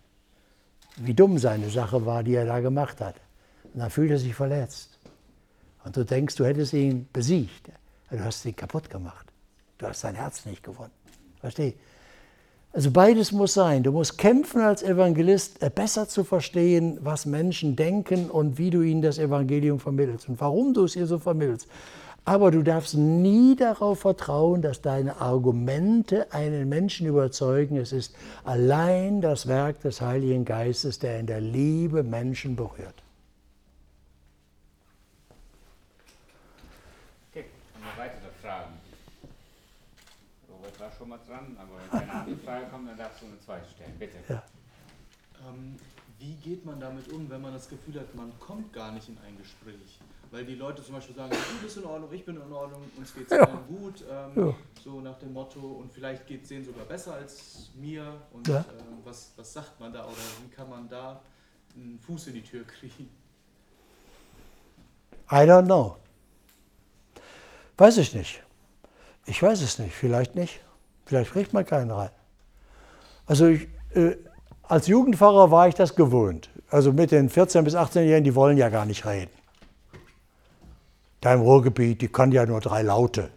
wie dumm seine Sache war, die er da gemacht hat. Und dann fühlt er sich verletzt. Und du denkst, du hättest ihn besiegt. Du hast ihn kaputt gemacht. Du hast sein Herz nicht gewonnen. Versteh? Also beides muss sein. Du musst kämpfen als Evangelist, äh, besser zu verstehen, was Menschen denken und wie du ihnen das Evangelium vermittelst und warum du es ihr so vermittelst. Aber du darfst nie darauf vertrauen, dass deine Argumente einen Menschen überzeugen. Es ist allein das Werk des Heiligen Geistes, der in der Liebe Menschen berührt. schon mal dran, andere Frage kommt, dann darfst du eine zweite stellen. Bitte. Ja. Ähm, wie geht man damit um, wenn man das Gefühl hat, man kommt gar nicht in ein Gespräch? Weil die Leute zum Beispiel sagen, du bist in Ordnung, ich bin in Ordnung, uns geht es ja. gut, ähm, ja. so nach dem Motto, und vielleicht geht es denen sogar besser als mir. Und ja. ähm, was, was sagt man da oder wie kann man da einen Fuß in die Tür kriegen? I don't know. Weiß ich nicht. Ich weiß es nicht, vielleicht nicht. Vielleicht kriegt man keinen rein. Also ich, äh, als Jugendpfarrer war ich das gewohnt. Also mit den 14- bis 18-Jährigen, die wollen ja gar nicht reden. Da im Ruhrgebiet, die kann ja nur drei Laute.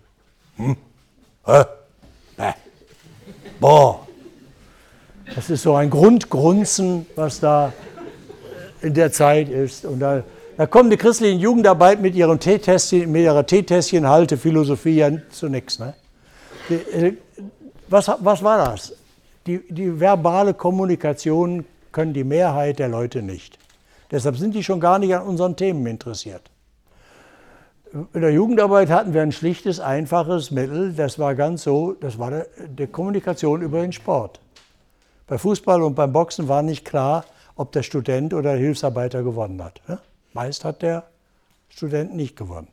Hm? Hä? Bäh. Boah. Das ist so ein Grundgrunzen, was da in der Zeit ist. Und da, da kommen die christlichen Jugendarbeit mit, ihrem Teetässchen, mit ihrer Teetässchenhalte Philosophie ja zu nichts. Ne? Äh, was, was war das? Die, die verbale Kommunikation können die Mehrheit der Leute nicht. Deshalb sind die schon gar nicht an unseren Themen interessiert. In der Jugendarbeit hatten wir ein schlichtes, einfaches Mittel, das war ganz so, das war die Kommunikation über den Sport. Bei Fußball und beim Boxen war nicht klar, ob der Student oder der Hilfsarbeiter gewonnen hat. Meist hat der Student nicht gewonnen.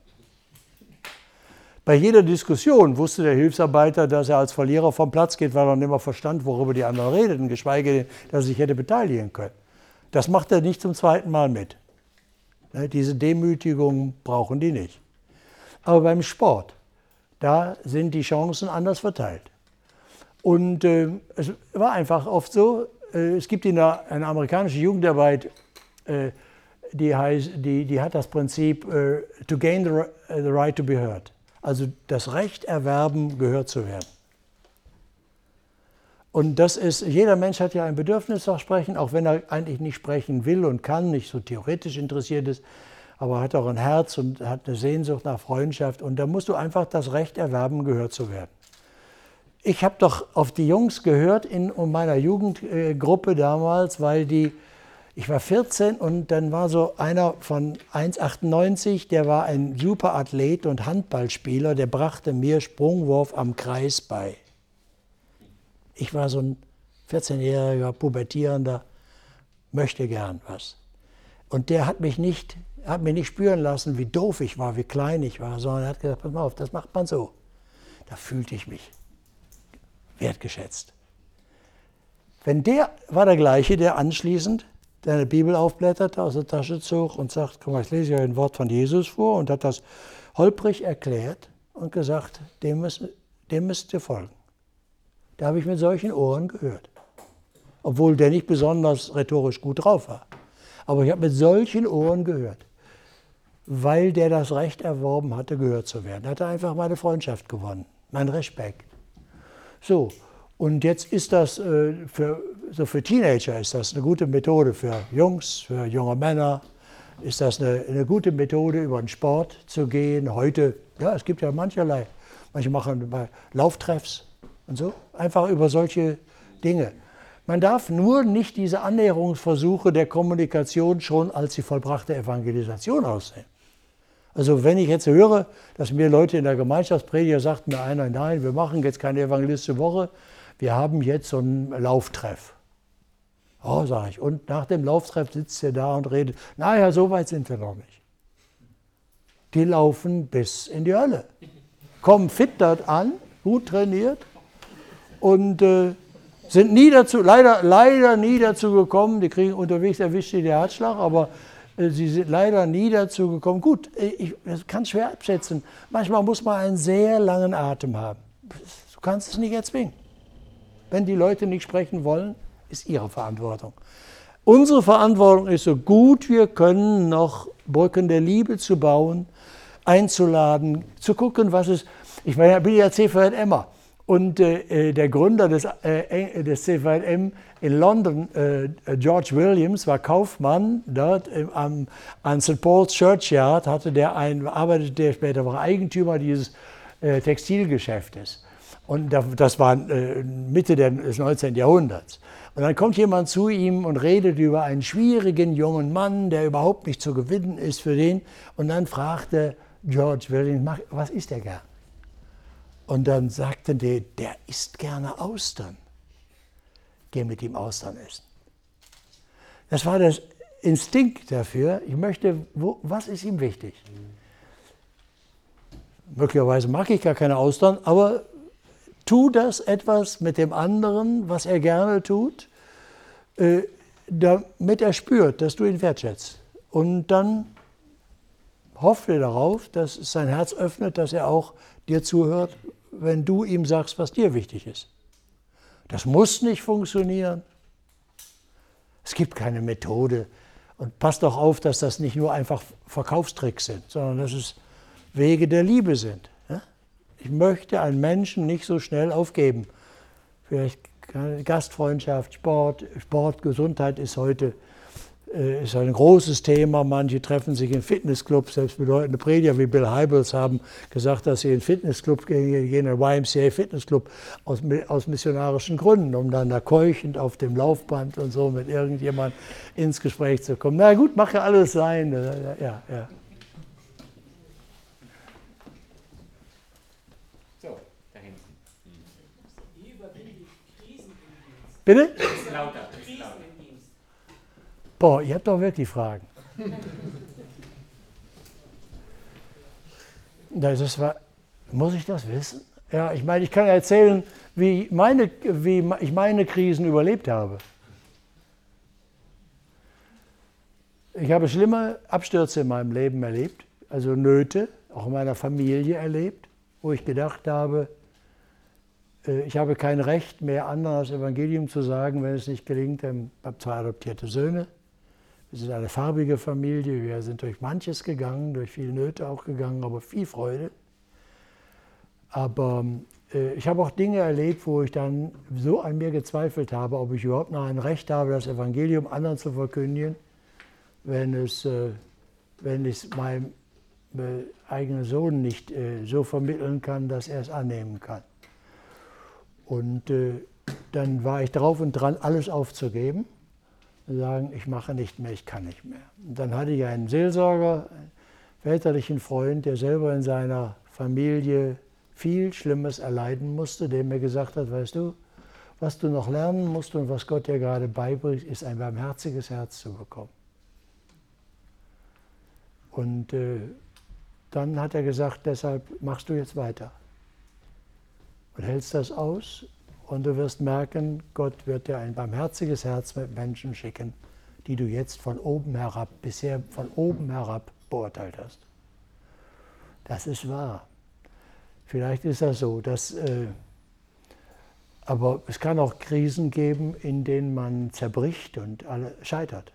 Bei jeder Diskussion wusste der Hilfsarbeiter, dass er als Verlierer vom Platz geht, weil er nicht mehr verstand, worüber die anderen redeten, geschweige denn, dass er sich hätte beteiligen können. Das macht er nicht zum zweiten Mal mit. Ne, diese Demütigung brauchen die nicht. Aber beim Sport, da sind die Chancen anders verteilt. Und äh, es war einfach oft so, äh, es gibt in der, eine amerikanische Jugendarbeit, äh, die, heißt, die, die hat das Prinzip, äh, to gain the, the right to be heard also das Recht erwerben, gehört zu werden. Und das ist, jeder Mensch hat ja ein Bedürfnis nach Sprechen, auch wenn er eigentlich nicht sprechen will und kann, nicht so theoretisch interessiert ist, aber hat auch ein Herz und hat eine Sehnsucht nach Freundschaft. Und da musst du einfach das Recht erwerben, gehört zu werden. Ich habe doch auf die Jungs gehört in meiner Jugendgruppe damals, weil die ich war 14 und dann war so einer von 1,98, der war ein super Athlet und Handballspieler, der brachte mir Sprungwurf am Kreis bei. Ich war so ein 14-jähriger Pubertierender, möchte gern was. Und der hat mich nicht, hat mir nicht spüren lassen, wie doof ich war, wie klein ich war, sondern er hat gesagt, pass mal auf, das macht man so. Da fühlte ich mich wertgeschätzt. Wenn der war der gleiche, der anschließend seine Bibel aufblätterte, aus der Tasche zog und sagt, komm mal, ich lese ja ein Wort von Jesus vor und hat das holprig erklärt und gesagt, dem müsst, dem müsst ihr folgen. Da habe ich mit solchen Ohren gehört. Obwohl der nicht besonders rhetorisch gut drauf war. Aber ich habe mit solchen Ohren gehört, weil der das Recht erworben hatte, gehört zu werden. Er hatte einfach meine Freundschaft gewonnen, mein Respekt. So, und jetzt ist das äh, für, so für Teenager ist das eine gute Methode für Jungs, für junge Männer. Ist das eine, eine gute Methode, über den Sport zu gehen? Heute, ja, es gibt ja mancherlei. Manche machen Lauftreffs und so. Einfach über solche Dinge. Man darf nur nicht diese Annäherungsversuche der Kommunikation schon als die vollbrachte Evangelisation aussehen. Also wenn ich jetzt höre, dass mir Leute in der Gemeinschaftsprediger sagten mir einer, nein, wir machen jetzt keine evangelistische Woche, wir haben jetzt so einen Lauftreff. Oh, sage ich. Und nach dem Lauftreff sitzt er da und redet. Naja, so weit sind wir noch nicht. Die laufen bis in die Hölle. Kommen fit dort an, gut trainiert und äh, sind nie dazu, leider, leider nie dazu gekommen, die kriegen unterwegs erwischt sie der Herzschlag, aber äh, sie sind leider nie dazu gekommen. Gut, äh, ich, ich kann schwer abschätzen. Manchmal muss man einen sehr langen Atem haben. Du kannst es nicht erzwingen. Wenn die Leute nicht sprechen wollen, ist ihre Verantwortung. Unsere Verantwortung ist, so gut wir können, noch Brücken der Liebe zu bauen, einzuladen, zu gucken, was es. Ich meine, ich bin ja Emma. Und äh, der Gründer des, äh, des CVM in London, äh, George Williams, war Kaufmann dort im, am, an St. Paul's Churchyard, hatte der ein, arbeitete der später war Eigentümer dieses äh, Textilgeschäftes. Und das war äh, Mitte des 19. Jahrhunderts. Und dann kommt jemand zu ihm und redet über einen schwierigen jungen Mann, der überhaupt nicht zu gewinnen ist für den. Und dann fragte George Williams, was ist der gern? Und dann sagten die, der isst gerne Austern. Geh mit ihm Austern essen. Das war das Instinkt dafür. Ich möchte, wo, was ist ihm wichtig? Möglicherweise mag ich gar keine Austern, aber tu das etwas mit dem anderen, was er gerne tut, äh, damit er spürt, dass du ihn wertschätzt. Und dann hoffe darauf, dass sein Herz öffnet, dass er auch dir zuhört, wenn du ihm sagst, was dir wichtig ist. Das muss nicht funktionieren. Es gibt keine Methode. Und passt doch auf, dass das nicht nur einfach Verkaufstricks sind, sondern dass es Wege der Liebe sind. Ich möchte einen Menschen nicht so schnell aufgeben. Vielleicht Gastfreundschaft, Sport, Sport, Gesundheit ist heute äh, ist ein großes Thema. Manche treffen sich in Fitnessclubs. Selbst bedeutende Prediger wie Bill Hybels haben gesagt, dass sie in Fitnessclub gehen, in den YMCA Fitnessclub aus, aus missionarischen Gründen, um dann da keuchend auf dem Laufband und so mit irgendjemand ins Gespräch zu kommen. Na gut, mach ja alles sein. Ja, ja. Bitte? Boah, ihr habt doch wirklich Fragen. (laughs) Das war, muss ich das wissen? Ja, ich meine, ich kann erzählen, wie, meine, wie ich meine Krisen überlebt habe. Ich habe schlimme Abstürze in meinem Leben erlebt, also Nöte, auch in meiner Familie erlebt, wo ich gedacht habe, ich habe kein Recht mehr, anderen das Evangelium zu sagen, wenn es nicht gelingt. Ich habe zwei adoptierte Söhne. Wir sind eine farbige Familie. Wir sind durch manches gegangen, durch viele Nöte auch gegangen, aber viel Freude. Aber äh, ich habe auch Dinge erlebt, wo ich dann so an mir gezweifelt habe, ob ich überhaupt noch ein Recht habe, das Evangelium anderen zu verkündigen, wenn es, äh, wenn ich meinem äh, eigenen Sohn nicht äh, so vermitteln kann, dass er es annehmen kann. Und äh, dann war ich drauf und dran, alles aufzugeben und sagen, ich mache nicht mehr, ich kann nicht mehr. Und dann hatte ich einen Seelsorger, einen väterlichen Freund, der selber in seiner Familie viel Schlimmes erleiden musste, der mir gesagt hat, weißt du, was du noch lernen musst und was Gott dir gerade beibringt, ist ein barmherziges Herz zu bekommen. Und äh, dann hat er gesagt, deshalb machst du jetzt weiter und hältst das aus und du wirst merken, Gott wird dir ein barmherziges Herz mit Menschen schicken, die du jetzt von oben herab, bisher von oben herab beurteilt hast. Das ist wahr. Vielleicht ist das so, dass, äh, aber es kann auch Krisen geben, in denen man zerbricht und alle scheitert.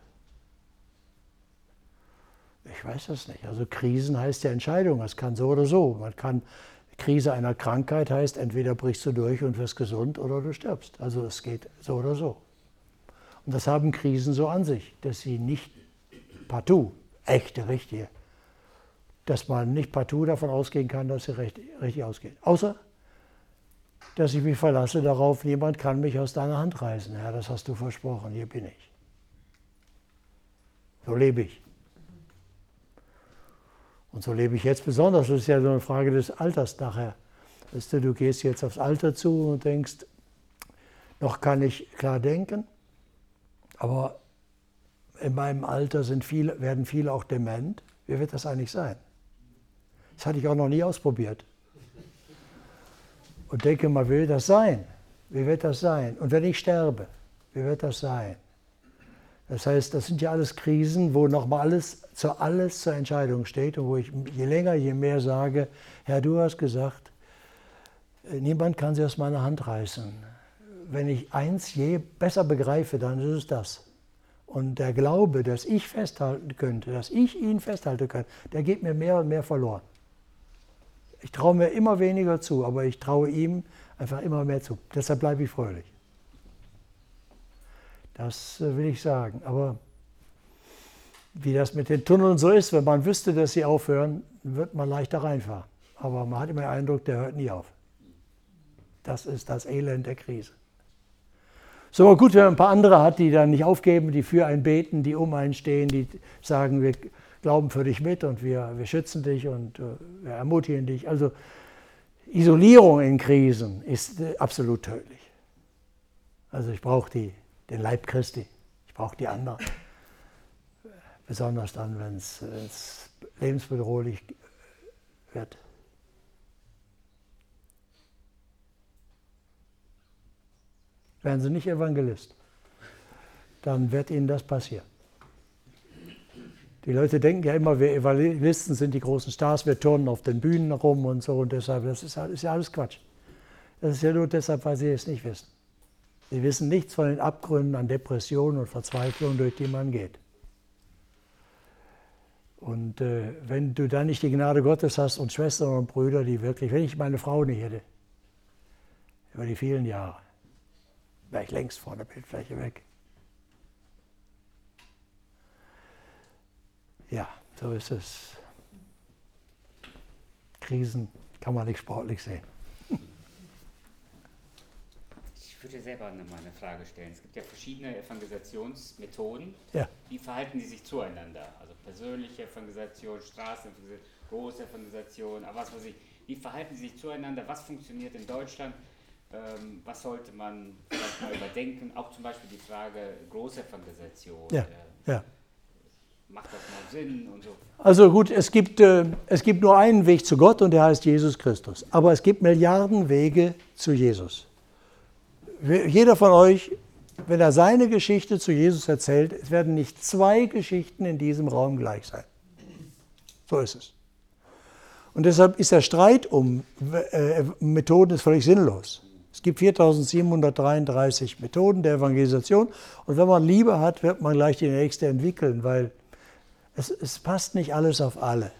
Ich weiß das nicht. Also Krisen heißt ja Entscheidung. Es kann so oder so. Man kann Krise einer Krankheit heißt, entweder brichst du durch und wirst gesund oder du stirbst. Also es geht so oder so. Und das haben Krisen so an sich, dass sie nicht partout, echte, richtige, dass man nicht partout davon ausgehen kann, dass sie richtig, richtig ausgeht. Außer, dass ich mich verlasse darauf, niemand kann mich aus deiner Hand reißen. Herr, das hast du versprochen, hier bin ich. So lebe ich. Und so lebe ich jetzt besonders. Das ist ja so eine Frage des Alters nachher. Weißt du, du gehst jetzt aufs Alter zu und denkst, noch kann ich klar denken, aber in meinem Alter sind viele, werden viele auch dement. Wie wird das eigentlich sein? Das hatte ich auch noch nie ausprobiert. Und denke mal, wie wird das sein? Wie wird das sein? Und wenn ich sterbe, wie wird das sein? Das heißt, das sind ja alles Krisen, wo nochmal alles, zu alles zur Entscheidung steht und wo ich je länger, je mehr sage, Herr, du hast gesagt, äh, niemand kann sie aus meiner Hand reißen. Wenn ich eins je besser begreife, dann ist es das. Und der Glaube, dass ich festhalten könnte, dass ich ihn festhalten kann, der geht mir mehr und mehr verloren. Ich traue mir immer weniger zu, aber ich traue ihm einfach immer mehr zu. Deshalb bleibe ich fröhlich. Das äh, will ich sagen. Aber wie das mit den Tunneln so ist, wenn man wüsste, dass sie aufhören, wird man leichter reinfahren. Aber man hat immer den Eindruck, der hört nie auf. Das ist das Elend der Krise. So gut, wenn man ein paar andere hat, die dann nicht aufgeben, die für einen beten, die um einen stehen, die sagen, wir glauben für dich mit und wir, wir schützen dich und äh, wir ermutigen dich. Also Isolierung in Krisen ist äh, absolut tödlich. Also ich brauche den Leib Christi. Ich brauche die anderen. Besonders dann, wenn es lebensbedrohlich wird. Werden Sie nicht Evangelist, dann wird Ihnen das passieren. Die Leute denken ja immer, wir Evangelisten sind die großen Stars, wir turnen auf den Bühnen rum und so und deshalb, das ist, ist ja alles Quatsch. Das ist ja nur deshalb, weil sie es nicht wissen. Sie wissen nichts von den Abgründen an Depression und Verzweiflung, durch die man geht. Und äh, wenn du dann nicht die Gnade Gottes hast und Schwestern und Brüder, die wirklich, wenn ich meine Frau nicht hätte, über die vielen Jahre, wäre ich längst von der Bildfläche weg. Ja, so ist es. Krisen kann man nicht sportlich sehen. Ich würde selber nochmal eine Frage stellen. Es gibt ja verschiedene Evangelisationsmethoden. Ja. Wie verhalten die sich zueinander? Also persönliche Evangelisation, Straßenevangelisation, Großevangelisation, aber was weiß ich. Wie verhalten sie sich zueinander? Was funktioniert in Deutschland? Ähm, was sollte man vielleicht mal überdenken? Auch zum Beispiel die Frage Großevangelisation. Ja. Äh, ja. Macht das mal Sinn und so? Also gut, es gibt, äh, es gibt nur einen Weg zu Gott und der heißt Jesus Christus. Aber es gibt Milliarden Wege zu Jesus jeder von euch, wenn er seine Geschichte zu Jesus erzählt, es werden nicht zwei Geschichten in diesem Raum gleich sein. So ist es. Und deshalb ist der Streit um äh, Methoden ist völlig sinnlos. Es gibt 4733 Methoden der Evangelisation und wenn man Liebe hat, wird man gleich die nächste entwickeln, weil es, es passt nicht alles auf alle.